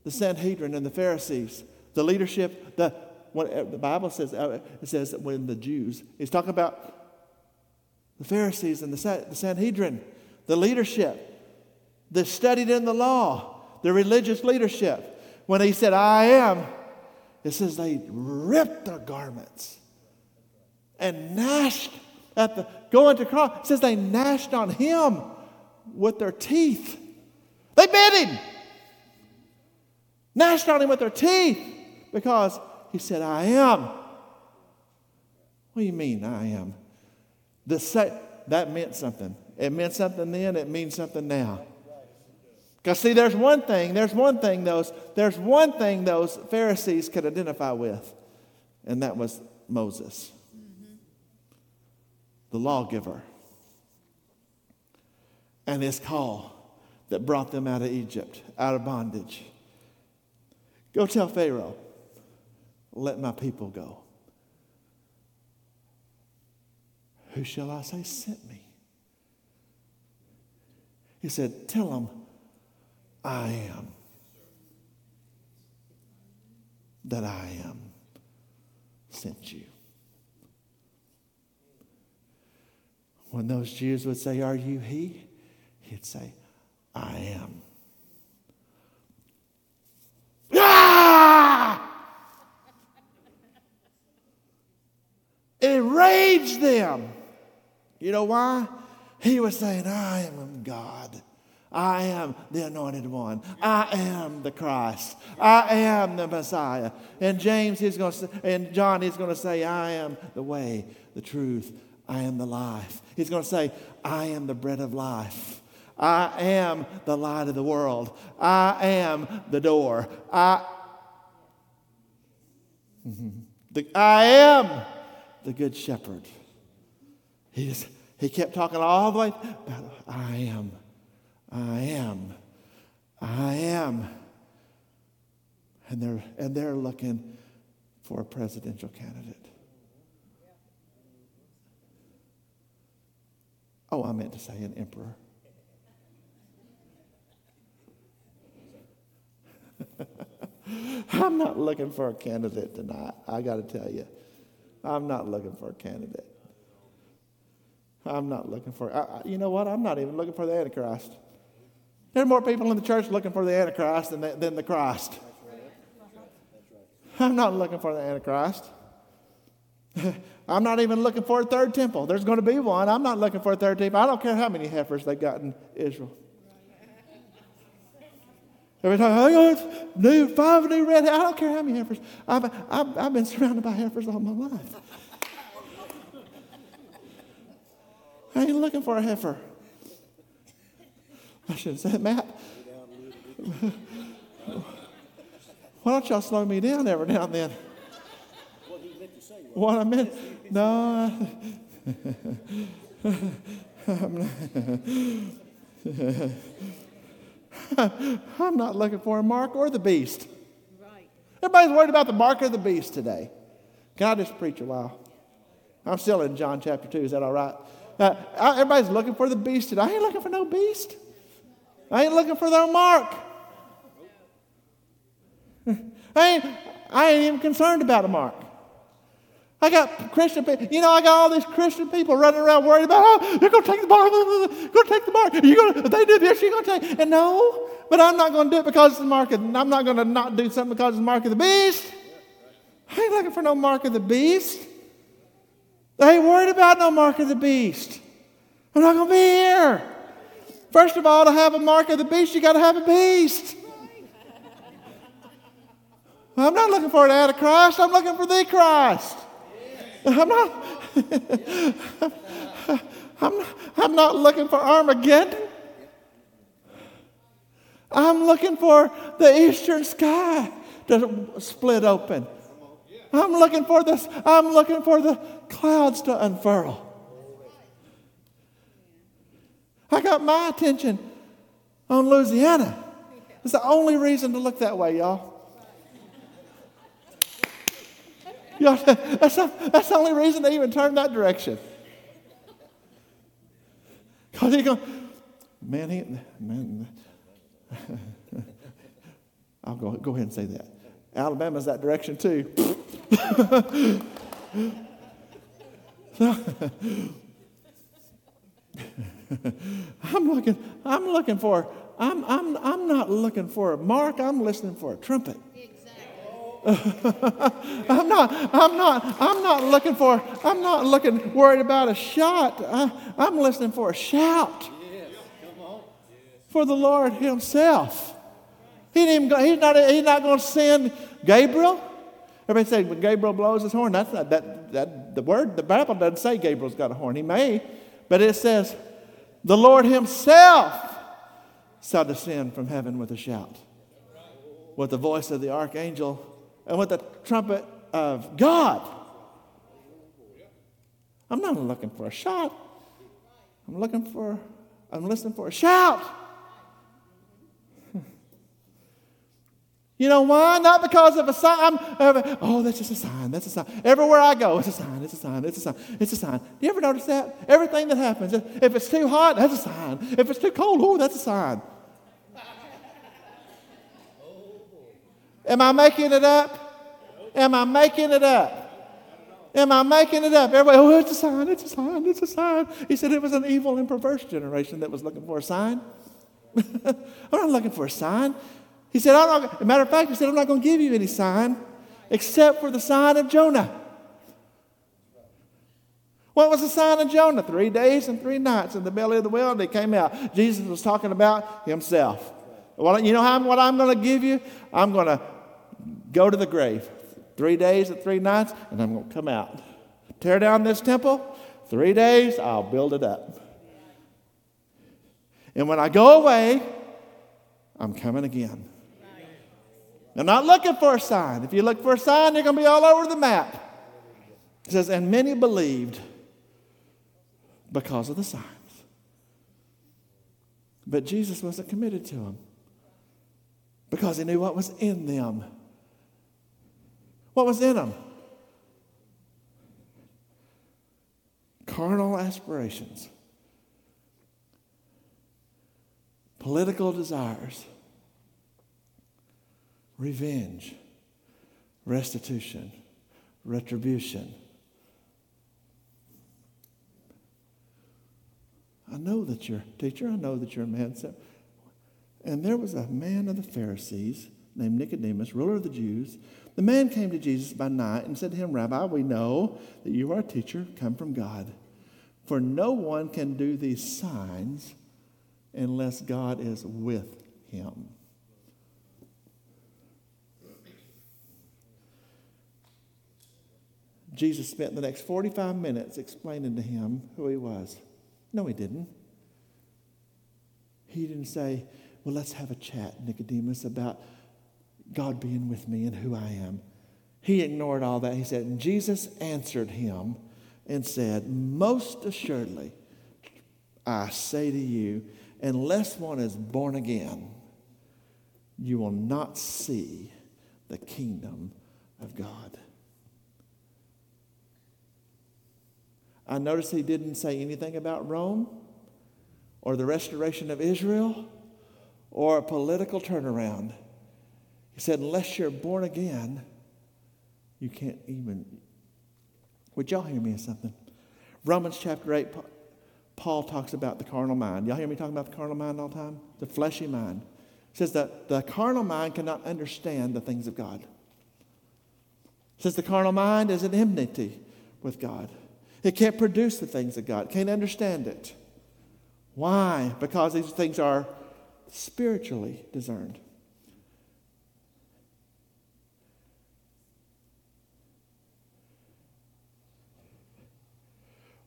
The Sanhedrin and the Pharisees, the leadership, the, what uh, the Bible says, uh, it says that when the Jews, he's talking about the Pharisees and the, the Sanhedrin, the leadership, the studied in the law, the religious leadership when he said, I am, it says they ripped their garments and gnashed at the going to cross. It says they gnashed on him with their teeth. They bit him. Gnashed on him with their teeth because he said, I am. What do you mean, I am? The, that meant something. It meant something then, it means something now. Because see, there's one thing, there's one thing those, there's one thing those Pharisees could identify with, and that was Moses, mm-hmm. the lawgiver, and his call that brought them out of Egypt, out of bondage. Go tell Pharaoh, let my people go. Who shall I say sent me? He said, Tell them I am. That I am sent you. When those Jews would say, Are you he? He'd say, I am. It enraged them. You know why? He was saying, I am God. I am the anointed one. I am the Christ. I am the Messiah. And James, he's going to, say, and John, he's going to say, I am the way, the truth. I am the life. He's going to say, I am the bread of life. I am the light of the world. I am the door. I, the, I am the good shepherd. He, just, he kept talking all the way about, I am. I am. I am. And they're, and they're looking for a presidential candidate. Oh, I meant to say an emperor. I'm not looking for a candidate tonight. I got to tell you. I'm not looking for a candidate. I'm not looking for, I, you know what? I'm not even looking for the Antichrist. There are more people in the church looking for the Antichrist than the, than the Christ. I'm not looking for the Antichrist. I'm not even looking for a third temple. There's going to be one. I'm not looking for a third temple. I don't care how many heifers they got in Israel. Every time oh, I got new, five new red, I don't care how many heifers. I've, I've, I've been surrounded by heifers all my life. I ain't looking for a heifer. I should have said, Matt, why don't y'all slow me down every now and then? What I meant, no, I'm not, I'm not looking for a mark or the beast. Right. Everybody's worried about the mark or the beast today. Can I just preach a while? I'm still in John chapter 2. Is that all right? Uh, everybody's looking for the beast today. I ain't looking for no beast. I ain't looking for no mark. I ain't, I ain't even concerned about a mark. I got Christian people, you know, I got all these Christian people running around worried about, oh, you're going to take the mark, you're going to take the mark. You're going to, they do this, you're going to take And no, but I'm not going to do it because it's the mark of, I'm not going to not do something because it's the mark of the beast. I ain't looking for no mark of the beast. I ain't worried about no mark of the beast. I'm not going to be here. First of all, to have a mark of the beast, you got to have a beast. I'm not looking for an Antichrist. I'm looking for the Christ. I'm not, I'm, I'm not looking for Armageddon. I'm looking for the eastern sky to split open. I'm looking for this, I'm looking for the clouds to unfurl. I got my attention on Louisiana. It's the only reason to look that way, y'all. y'all that's, not, that's the only reason they even turn that direction. Because he going, man, he, man, I'll go, go ahead and say that. Alabama's that direction too. I'm looking, I'm looking for, I'm, I'm, I'm not looking for a mark, I'm listening for a trumpet. I'm not, I'm not, I'm not looking for, I'm not looking worried about a shot. I, I'm listening for a shout for the Lord Himself. He didn't even, he's not, he's not going to send Gabriel. Everybody say when Gabriel blows his horn. That's not that, that the word. The Bible doesn't say Gabriel's got a horn. He may, but it says the Lord Himself shall descend from heaven with a shout, with the voice of the archangel, and with the trumpet of God. I'm not looking for a shot. I'm looking for. I'm listening for a shout. You know why? Not because of a sign. oh, that's just a sign. That's a sign. Everywhere I go, it's a sign. It's a sign. It's a sign. It's a sign. Do you ever notice that? Everything that happens, if it's too hot, that's a sign. If it's too cold, oh, that's a sign. Am I making it up? Am I making it up? Am I making it up? Everybody, oh, it's a sign. It's a sign. It's a sign. He said it was an evil and perverse generation that was looking for a sign. I'm not looking for a sign. He said, I'm not, matter of fact, he said, I'm not going to give you any sign except for the sign of Jonah. What was the sign of Jonah? Three days and three nights in the belly of the whale, and they came out. Jesus was talking about himself. Well, you know how, what I'm going to give you? I'm going to go to the grave. Three days and three nights, and I'm going to come out. Tear down this temple. Three days, I'll build it up. And when I go away, I'm coming again. I'm not looking for a sign. If you look for a sign, you're going to be all over the map. It says, and many believed because of the signs. But Jesus wasn't committed to them because he knew what was in them. What was in them? Carnal aspirations, political desires revenge, restitution, retribution. I know that you're teacher. I know that you're a man. And there was a man of the Pharisees named Nicodemus, ruler of the Jews. The man came to Jesus by night and said to him, Rabbi, we know that you are a teacher come from God. For no one can do these signs unless God is with him. Jesus spent the next 45 minutes explaining to him who he was. No, he didn't. He didn't say, Well, let's have a chat, Nicodemus, about God being with me and who I am. He ignored all that. He said, and Jesus answered him and said, Most assuredly, I say to you, unless one is born again, you will not see the kingdom of God. I noticed he didn't say anything about Rome or the restoration of Israel or a political turnaround. He said, unless you're born again, you can't even. Would y'all hear me in something? Romans chapter 8, Paul talks about the carnal mind. Y'all hear me talking about the carnal mind all the time? The fleshy mind. He says that the carnal mind cannot understand the things of God. He says the carnal mind is an enmity with God. It can't produce the things of God, can't understand it. Why? Because these things are spiritually discerned.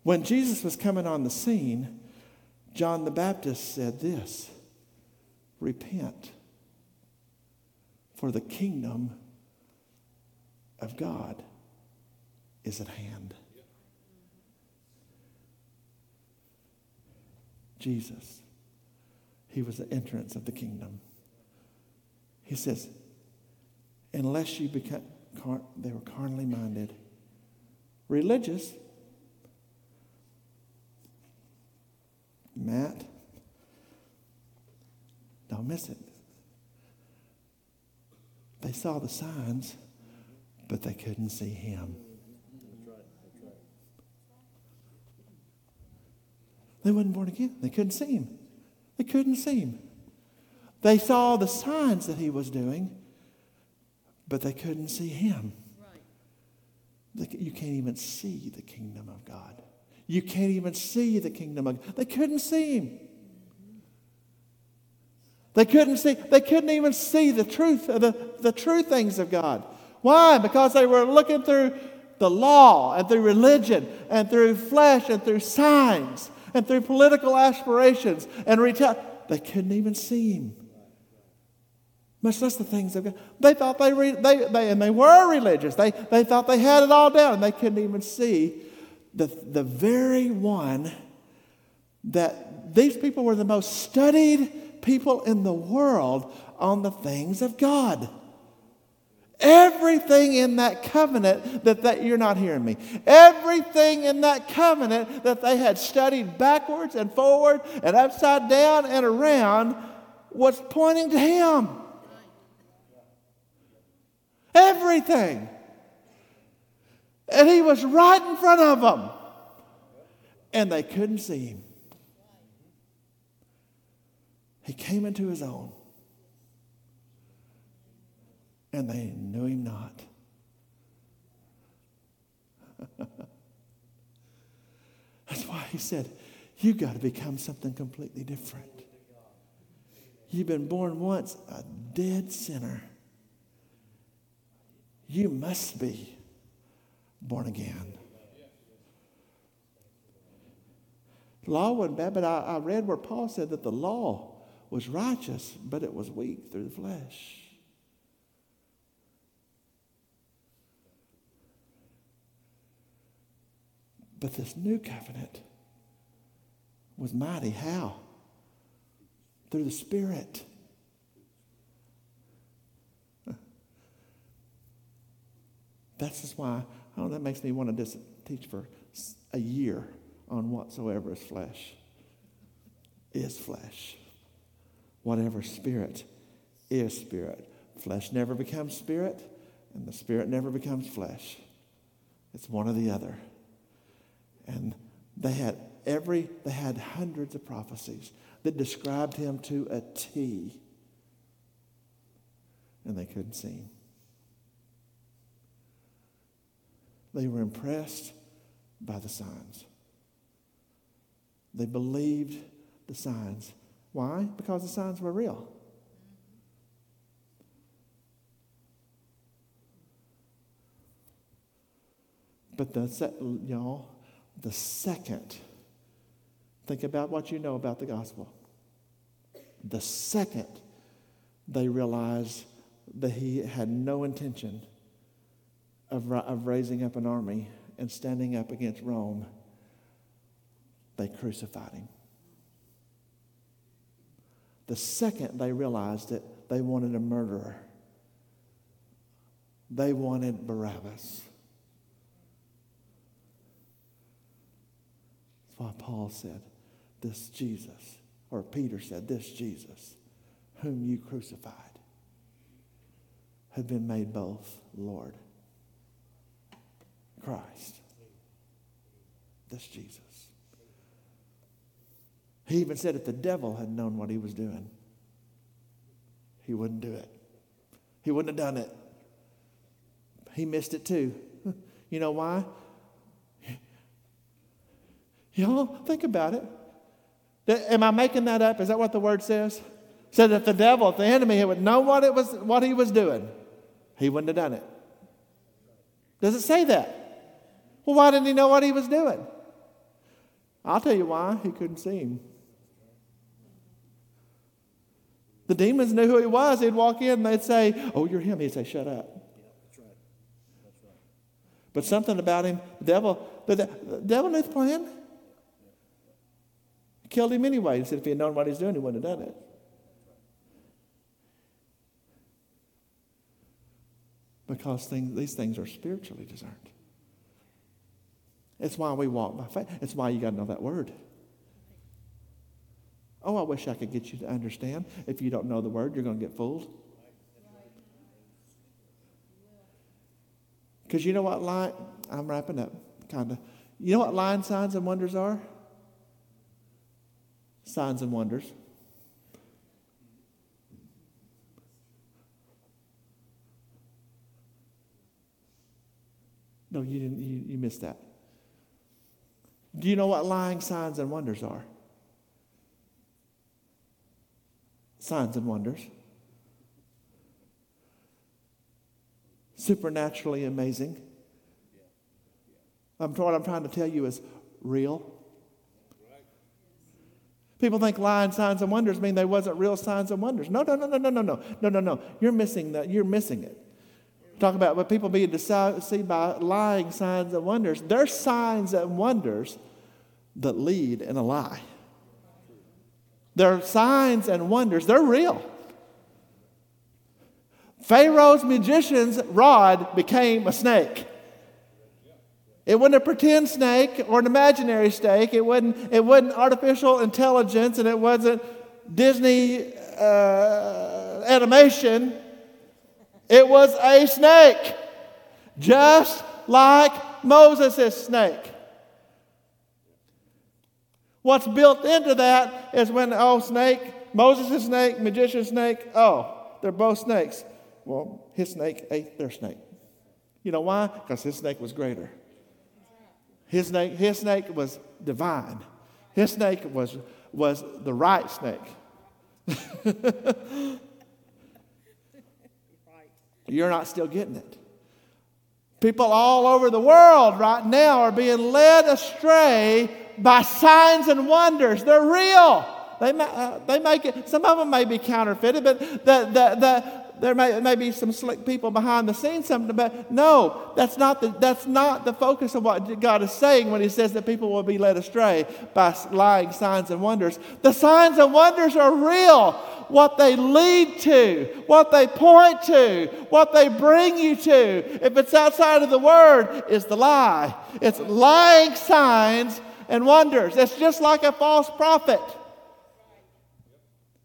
When Jesus was coming on the scene, John the Baptist said this Repent, for the kingdom of God is at hand. Jesus, he was the entrance of the kingdom. He says, unless you become, they were carnally minded, religious, Matt, don't miss it. They saw the signs, but they couldn't see him. They wasn't born again. They couldn't see him. They couldn't see him. They saw the signs that he was doing, but they couldn't see him. Right. You can't even see the kingdom of God. You can't even see the kingdom of God. They couldn't see him. They couldn't see, they couldn't even see the truth, the, the true things of God. Why? Because they were looking through the law and through religion and through flesh and through signs and through political aspirations and retail. They couldn't even see him. Much less the things of God. They thought they, re, they, they and they were religious. They, they thought they had it all down and they couldn't even see the, the very one that these people were the most studied people in the world on the things of God. Everything in that covenant that, that you're not hearing me. Everything in that covenant that they had studied backwards and forward and upside down and around was pointing to him. Everything. And he was right in front of them. And they couldn't see him. He came into his own. And they knew him not. That's why he said, You've got to become something completely different. You've been born once a dead sinner. You must be born again. Law wasn't bad, but I, I read where Paul said that the law was righteous, but it was weak through the flesh. But this new covenant was mighty. How? Through the Spirit. That's just why, oh, that makes me want to just teach for a year on whatsoever is flesh is flesh. Whatever spirit is spirit. Flesh never becomes spirit, and the spirit never becomes flesh. It's one or the other. And they had every they had hundreds of prophecies that described him to a T. And they couldn't see him. They were impressed by the signs. They believed the signs. Why? Because the signs were real. But the y'all, the second, think about what you know about the gospel. The second they realized that he had no intention of, of raising up an army and standing up against Rome they crucified him. The second they realized it, they wanted a murderer. They wanted Barabbas. That's why Paul said, This Jesus, or Peter said, This Jesus, whom you crucified, had been made both Lord, Christ. This Jesus. He even said if the devil had known what he was doing, he wouldn't do it. He wouldn't have done it. He missed it too. You know why? Y'all, think about it. Am I making that up? Is that what the word says? Said that the devil, the enemy would know what it was, what he was doing, he wouldn't have done it. Does it say that? Well, why didn't he know what he was doing? I'll tell you why. He couldn't see him. The demons knew who he was. They'd walk in and they'd say, Oh, you're him. He'd say, Shut up. But something about him, the devil, the, the devil knew the plan. Killed him anyway. He said if he had known what he's doing, he wouldn't have done it. Because things, these things are spiritually discerned. It's why we walk by faith. It's why you got to know that word. Oh, I wish I could get you to understand. If you don't know the word, you're going to get fooled. Because you know what line, I'm wrapping up, kind of. You know what line signs and wonders are? Signs and wonders. No, you didn't. You, you missed that. Do you know what lying signs and wonders are? Signs and wonders. Supernaturally amazing. I'm, what I'm trying to tell you is real. People think lying signs and wonders mean they wasn't real signs and wonders. No, no, no, no, no, no, no, no, no, no. You're missing that. You're missing it. Talk about what people being deceived by lying signs and wonders. They're signs and wonders that lead in a lie. They're signs and wonders. They're real. Pharaoh's magician's rod became a snake. It wasn't a pretend snake or an imaginary snake. It wasn't, it wasn't artificial intelligence and it wasn't Disney uh, animation. It was a snake, just like Moses' snake. What's built into that is when, oh, snake, Moses' snake, magician's snake, oh, they're both snakes. Well, his snake ate their snake. You know why? Because his snake was greater. His snake, his snake was divine. His snake was, was the right snake. You're not still getting it. People all over the world right now are being led astray by signs and wonders. They're real. They, uh, they make it, some of them may be counterfeited, but the, the, the, there may, may be some slick people behind the scenes, something, but no, that's not, the, that's not the focus of what God is saying when He says that people will be led astray by lying signs and wonders. The signs and wonders are real. What they lead to, what they point to, what they bring you to, if it's outside of the Word, is the lie. It's lying signs and wonders. It's just like a false prophet.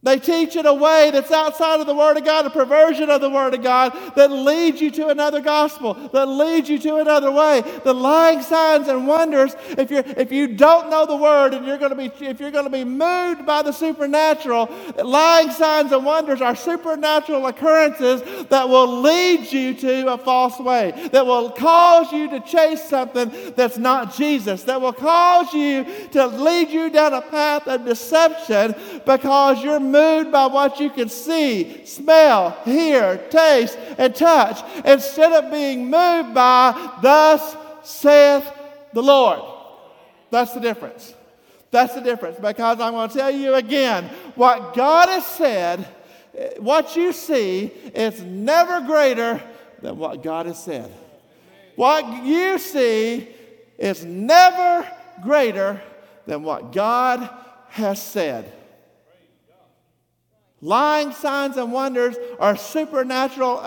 They teach in a way that's outside of the Word of God, a perversion of the Word of God that leads you to another gospel, that leads you to another way. The lying signs and wonders, if, you're, if you don't know the Word and you're going to be, if you're going to be moved by the supernatural, lying signs and wonders are supernatural occurrences that will lead you to a false way, that will cause you to chase something that's not Jesus, that will cause you to lead you down a path of deception because you're moved by what you can see, smell, hear, taste, and touch instead of being moved by, Thus saith the Lord. That's the difference. That's the difference because I'm going to tell you again what God has said, what you see is never greater than what God has said. What you see is never greater than what God has said. Lying signs and wonders are supernatural,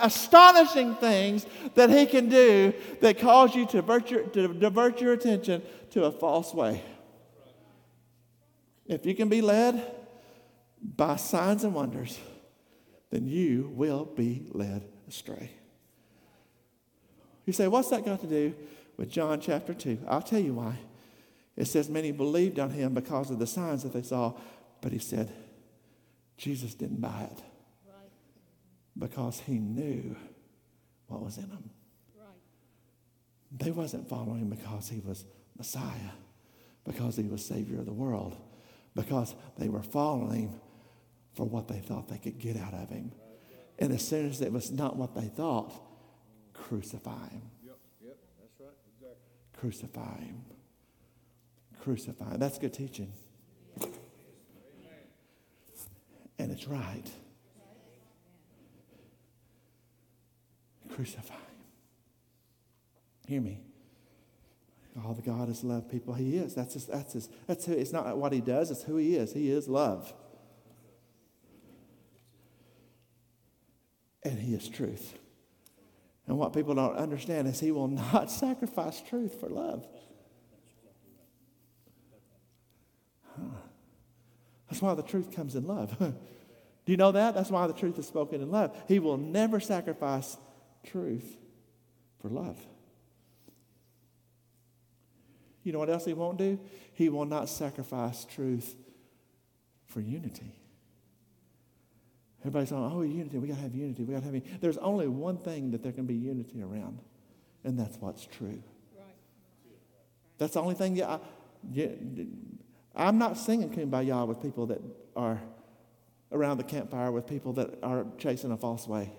astonishing things that He can do that cause you to divert, your, to divert your attention to a false way. If you can be led by signs and wonders, then you will be led astray. You say, what's that got to do with John chapter 2? I'll tell you why. It says, many believed on him because of the signs that they saw, but he said, Jesus didn't buy it because he knew what was in them. They wasn't following him because he was Messiah, because he was Savior of the world, because they were following for what they thought they could get out of him. And as soon as it was not what they thought, crucify him. Yep, yep, that's right, exactly. Crucify him. Crucify him. That's good teaching. And it's right. Crucify him. Hear me. All the God is love people. He is. That's his, that's his, that's who, it's not what he does, it's who he is. He is love. And he is truth. And what people don't understand is he will not sacrifice truth for love. That's why the truth comes in love. Do you know that? That's why the truth is spoken in love. He will never sacrifice truth for love. You know what else he won't do? He will not sacrifice truth for unity. Everybody's saying, oh, unity, we got to have unity, we got to have unity. There's only one thing that there can be unity around, and that's what's true. Right. That's the only thing. Yeah, I, yeah, I'm not singing Kumbaya with people that are around the campfire with people that are chasing a false way.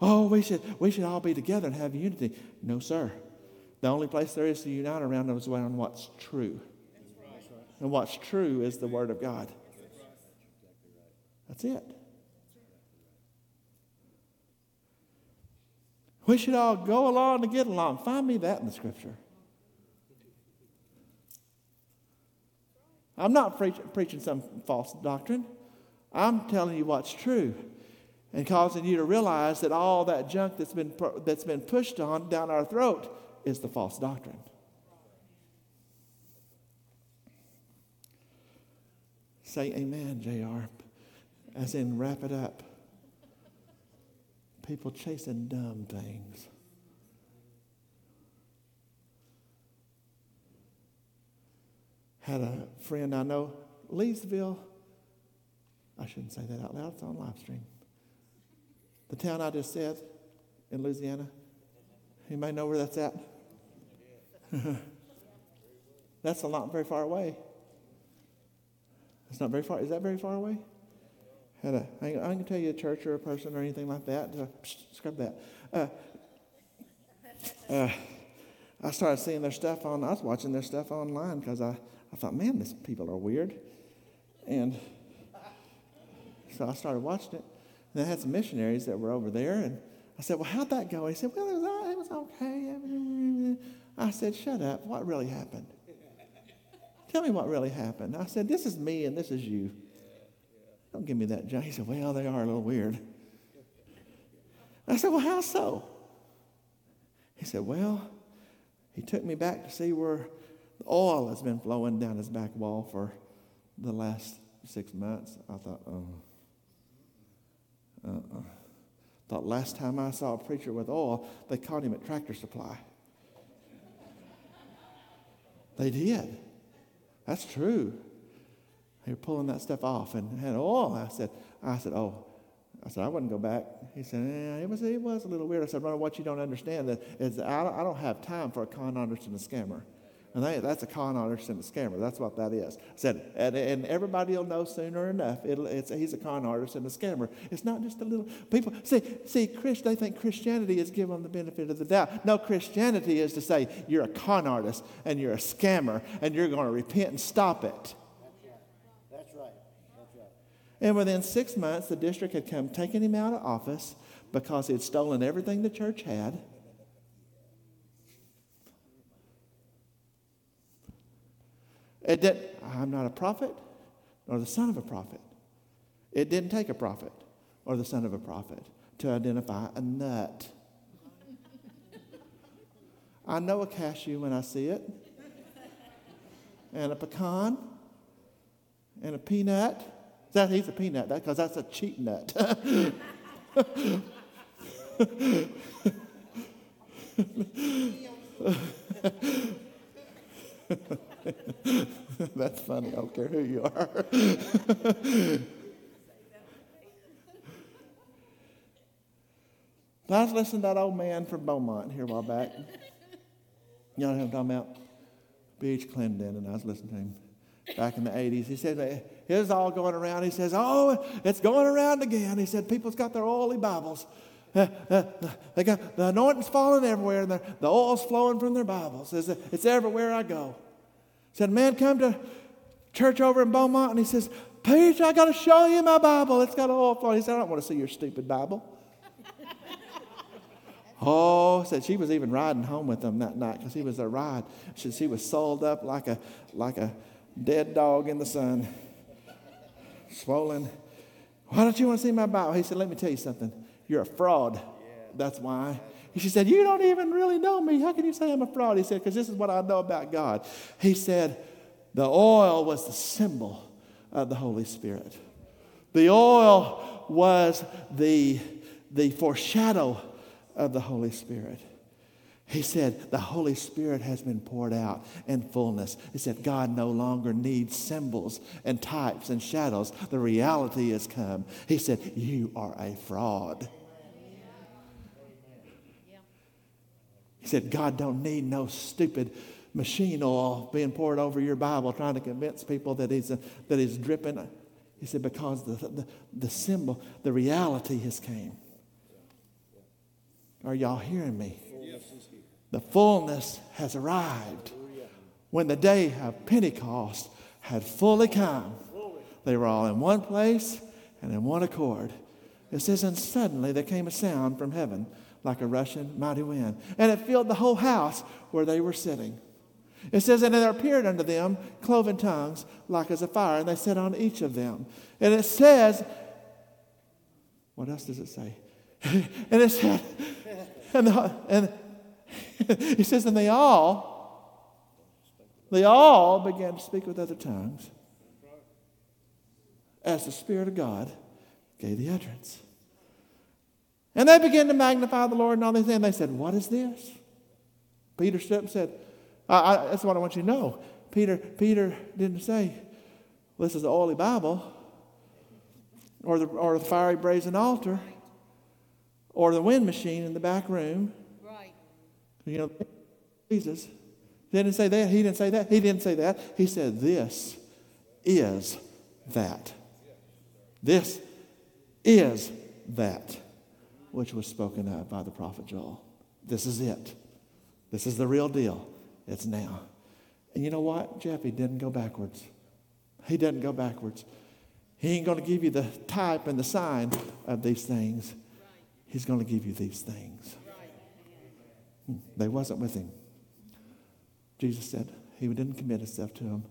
Oh, we should, we should all be together and have unity. No, sir. The only place there is to unite around is around what's true. And what's true is the Word of God. That's it. We should all go along to get along. Find me that in the Scripture. I'm not preach, preaching some false doctrine. I'm telling you what's true and causing you to realize that all that junk that's been, that's been pushed on down our throat is the false doctrine. Say amen, JR, as in wrap it up. People chasing dumb things. Had a friend I know, Leesville. I shouldn't say that out loud, it's on live stream. The town I just said in Louisiana. You may know where that's at. that's a not very far away. It's not very far. Is that very far away? Had a, I, I can tell you a church or a person or anything like that. Uh, psh, scrub that. Uh, uh, I started seeing their stuff on. I was watching their stuff online because I, I thought, man, these people are weird, and so I started watching it. And I had some missionaries that were over there, and I said, well, how'd that go? He said, well, it was, it was okay. I said, shut up. What really happened? Tell me what really happened. I said, this is me and this is you. Don't give me that junk. He said, Well, they are a little weird. I said, Well, how so? He said, Well, he took me back to see where oil has been flowing down his back wall for the last six months. I thought, oh. Uh-uh. Thought last time I saw a preacher with oil, they caught him at Tractor Supply. they did. That's true. They were pulling that stuff off and had oil. I said, I said, oh, I said, I wouldn't go back. He said, yeah, it was, it was a little weird. I said, well, what you don't understand is I don't, I don't have time for a con artist and a scammer. And they, that's a con artist and a scammer. That's what that is. I said, and, and everybody will know sooner enough. it's, he's a con artist and a scammer. It's not just a little people. See, see, Chris, they think Christianity is giving them the benefit of the doubt. No, Christianity is to say you're a con artist and you're a scammer and you're going to repent and stop it. That's right. That's right. And within six months, the district had come taking him out of office because he had stolen everything the church had. It did, I'm not a prophet nor the son of a prophet. It didn't take a prophet or the son of a prophet to identify a nut. I know a cashew when I see it, and a pecan, and a peanut that he's a peanut because that's a cheap nut. That's funny. I don't care who you are. But I was listening to that old man from Beaumont here a while back. You know what I'm talking about? Beach Clendon, and I was listening to him. back in the 80s. He said, it was all going around. He says, Oh, it's going around again. He said, People's got their oily Bibles. Uh, uh, they got the anointing's falling everywhere, and the, oil's flowing from their Bibles. It's everywhere I go. Said, Man, come to church over in Beaumont. And he says, Peter, I got to show you my Bible. It's got oil flowing. He said, I don't want to see your stupid Bible. Oh, said she was even riding home with him that night because he was a ride. She, she was sold up like a, like a dead dog in the sun, swollen. Why don't you want to see my Bible? He said, Let me tell you something. You're a fraud. That's why. She said, You don't even really know me. How can you say I'm a fraud? He said, Because this is what I know about God. He said, The oil was the symbol of the Holy Spirit. The oil was the, the foreshadow of the Holy Spirit. He said, The Holy Spirit has been poured out in fullness. He said, God no longer needs symbols and types and shadows. The reality has come. He said, You are a fraud. He said, God don't need no stupid machine oil being poured over your Bible trying to convince people that he's, a, that he's dripping. He said, because the, the, the symbol, the reality has came. Are y'all hearing me? The fullness has arrived. When the day of Pentecost had fully come, they were all in one place and in one accord. It says, and suddenly there came a sound from heaven like a rushing mighty wind, and it filled the whole house where they were sitting. It says, and there appeared unto them cloven tongues like as a fire, and they sat on each of them. And it says, what else does it say? and it said, and, the, and he says, and they all, they all began to speak with other tongues as the Spirit of God gave the utterance. And they began to magnify the Lord and all these things. And they said, What is this? Peter stood up and said, I, I, That's what I want you to know. Peter, Peter didn't say, This is the oily Bible, or the, or the fiery brazen altar, or the wind machine in the back room. Right. You know, Jesus didn't say that. He didn't say that. He didn't say that. He said, This is that. This is that which was spoken of by the prophet Joel. This is it. This is the real deal. It's now. And you know what? Jeff, he didn't go backwards. He didn't go backwards. He ain't going to give you the type and the sign of these things. He's going to give you these things. Hmm. They wasn't with him. Jesus said he didn't commit himself to them.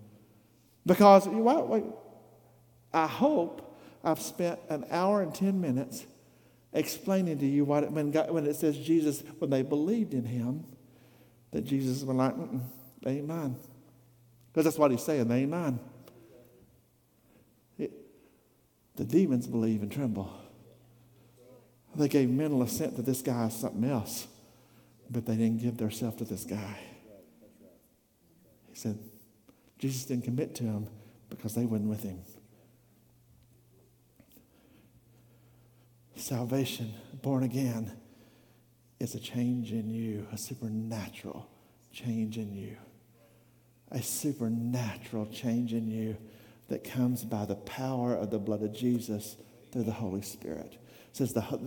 Because, wait, I hope I've spent an hour and 10 minutes explaining to you what it, when, God, when it says Jesus, when they believed in him, that Jesus was like, they ain't mine. Because that's what he's saying, they ain't mine. It, the demons believe and tremble. They gave mental assent to this guy as something else, but they didn't give themselves to this guy. He said, Jesus didn't commit to him because they weren't with him. Salvation, born again, is a change in you, a supernatural change in you. A supernatural change in you that comes by the power of the blood of Jesus through the Holy Spirit. It says the,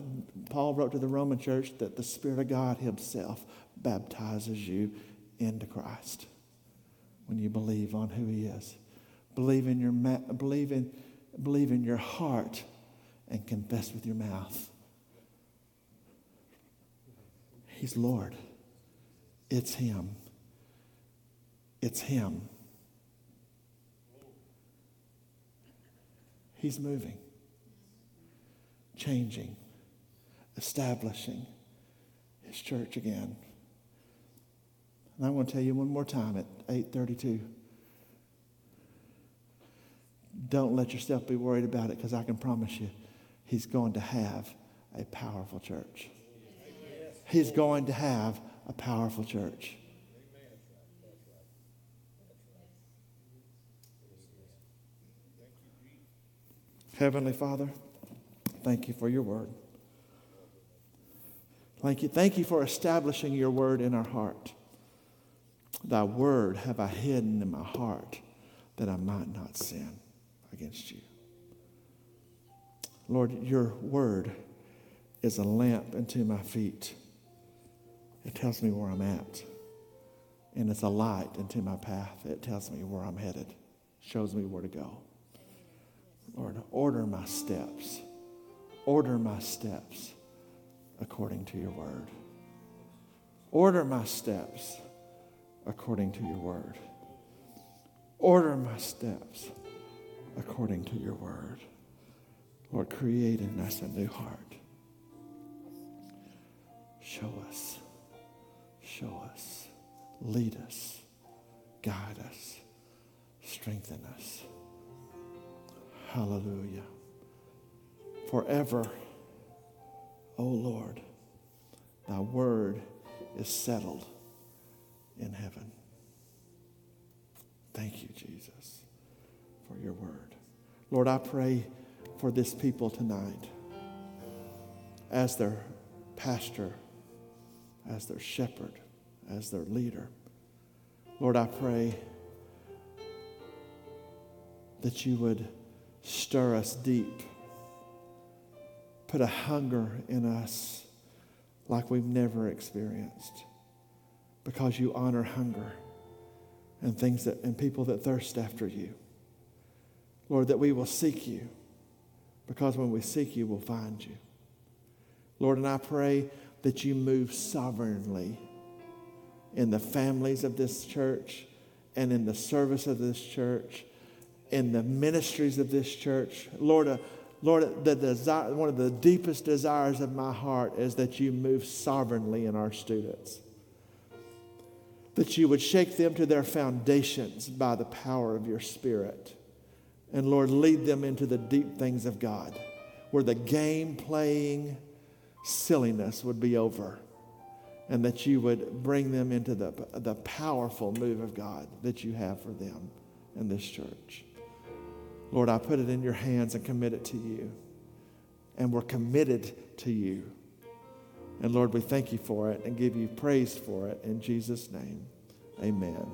Paul wrote to the Roman church that the Spirit of God Himself baptizes you into Christ when you believe on who He is. Believe in your, believe in, believe in your heart and confess with your mouth. He's Lord. It's Him. It's Him. He's moving, changing, establishing His church again. And I want to tell you one more time at 832. Don't let yourself be worried about it because I can promise you he's going to have a powerful church. He's going to have a powerful church. Heavenly Father, thank you for your word. Thank you. Thank you for establishing your word in our heart. Thy word have I hidden in my heart that I might not sin against you. Lord, your word is a lamp unto my feet. It tells me where I'm at. And it's a light into my path. It tells me where I'm headed, shows me where to go. Lord, order my steps. Order my steps according to your word. Order my steps according to your word. Order my steps according to your word. Lord, create in us a new heart. Show us, show us, lead us, guide us, strengthen us. Hallelujah. Forever, O Lord, thy word is settled in heaven. Thank you, Jesus, for your word. Lord, I pray for this people tonight as their pastor, as their shepherd, as their leader. Lord, I pray that you would stir us deep, put a hunger in us like we've never experienced because you honor hunger and things that and people that thirst after you. Lord, that we will seek you because when we seek you, we'll find you. Lord, and I pray that you move sovereignly in the families of this church and in the service of this church, in the ministries of this church. Lord, uh, Lord, the desire, one of the deepest desires of my heart is that you move sovereignly in our students. That you would shake them to their foundations by the power of your Spirit. And Lord, lead them into the deep things of God, where the game playing silliness would be over, and that you would bring them into the, the powerful move of God that you have for them in this church. Lord, I put it in your hands and commit it to you. And we're committed to you. And Lord, we thank you for it and give you praise for it. In Jesus' name, amen.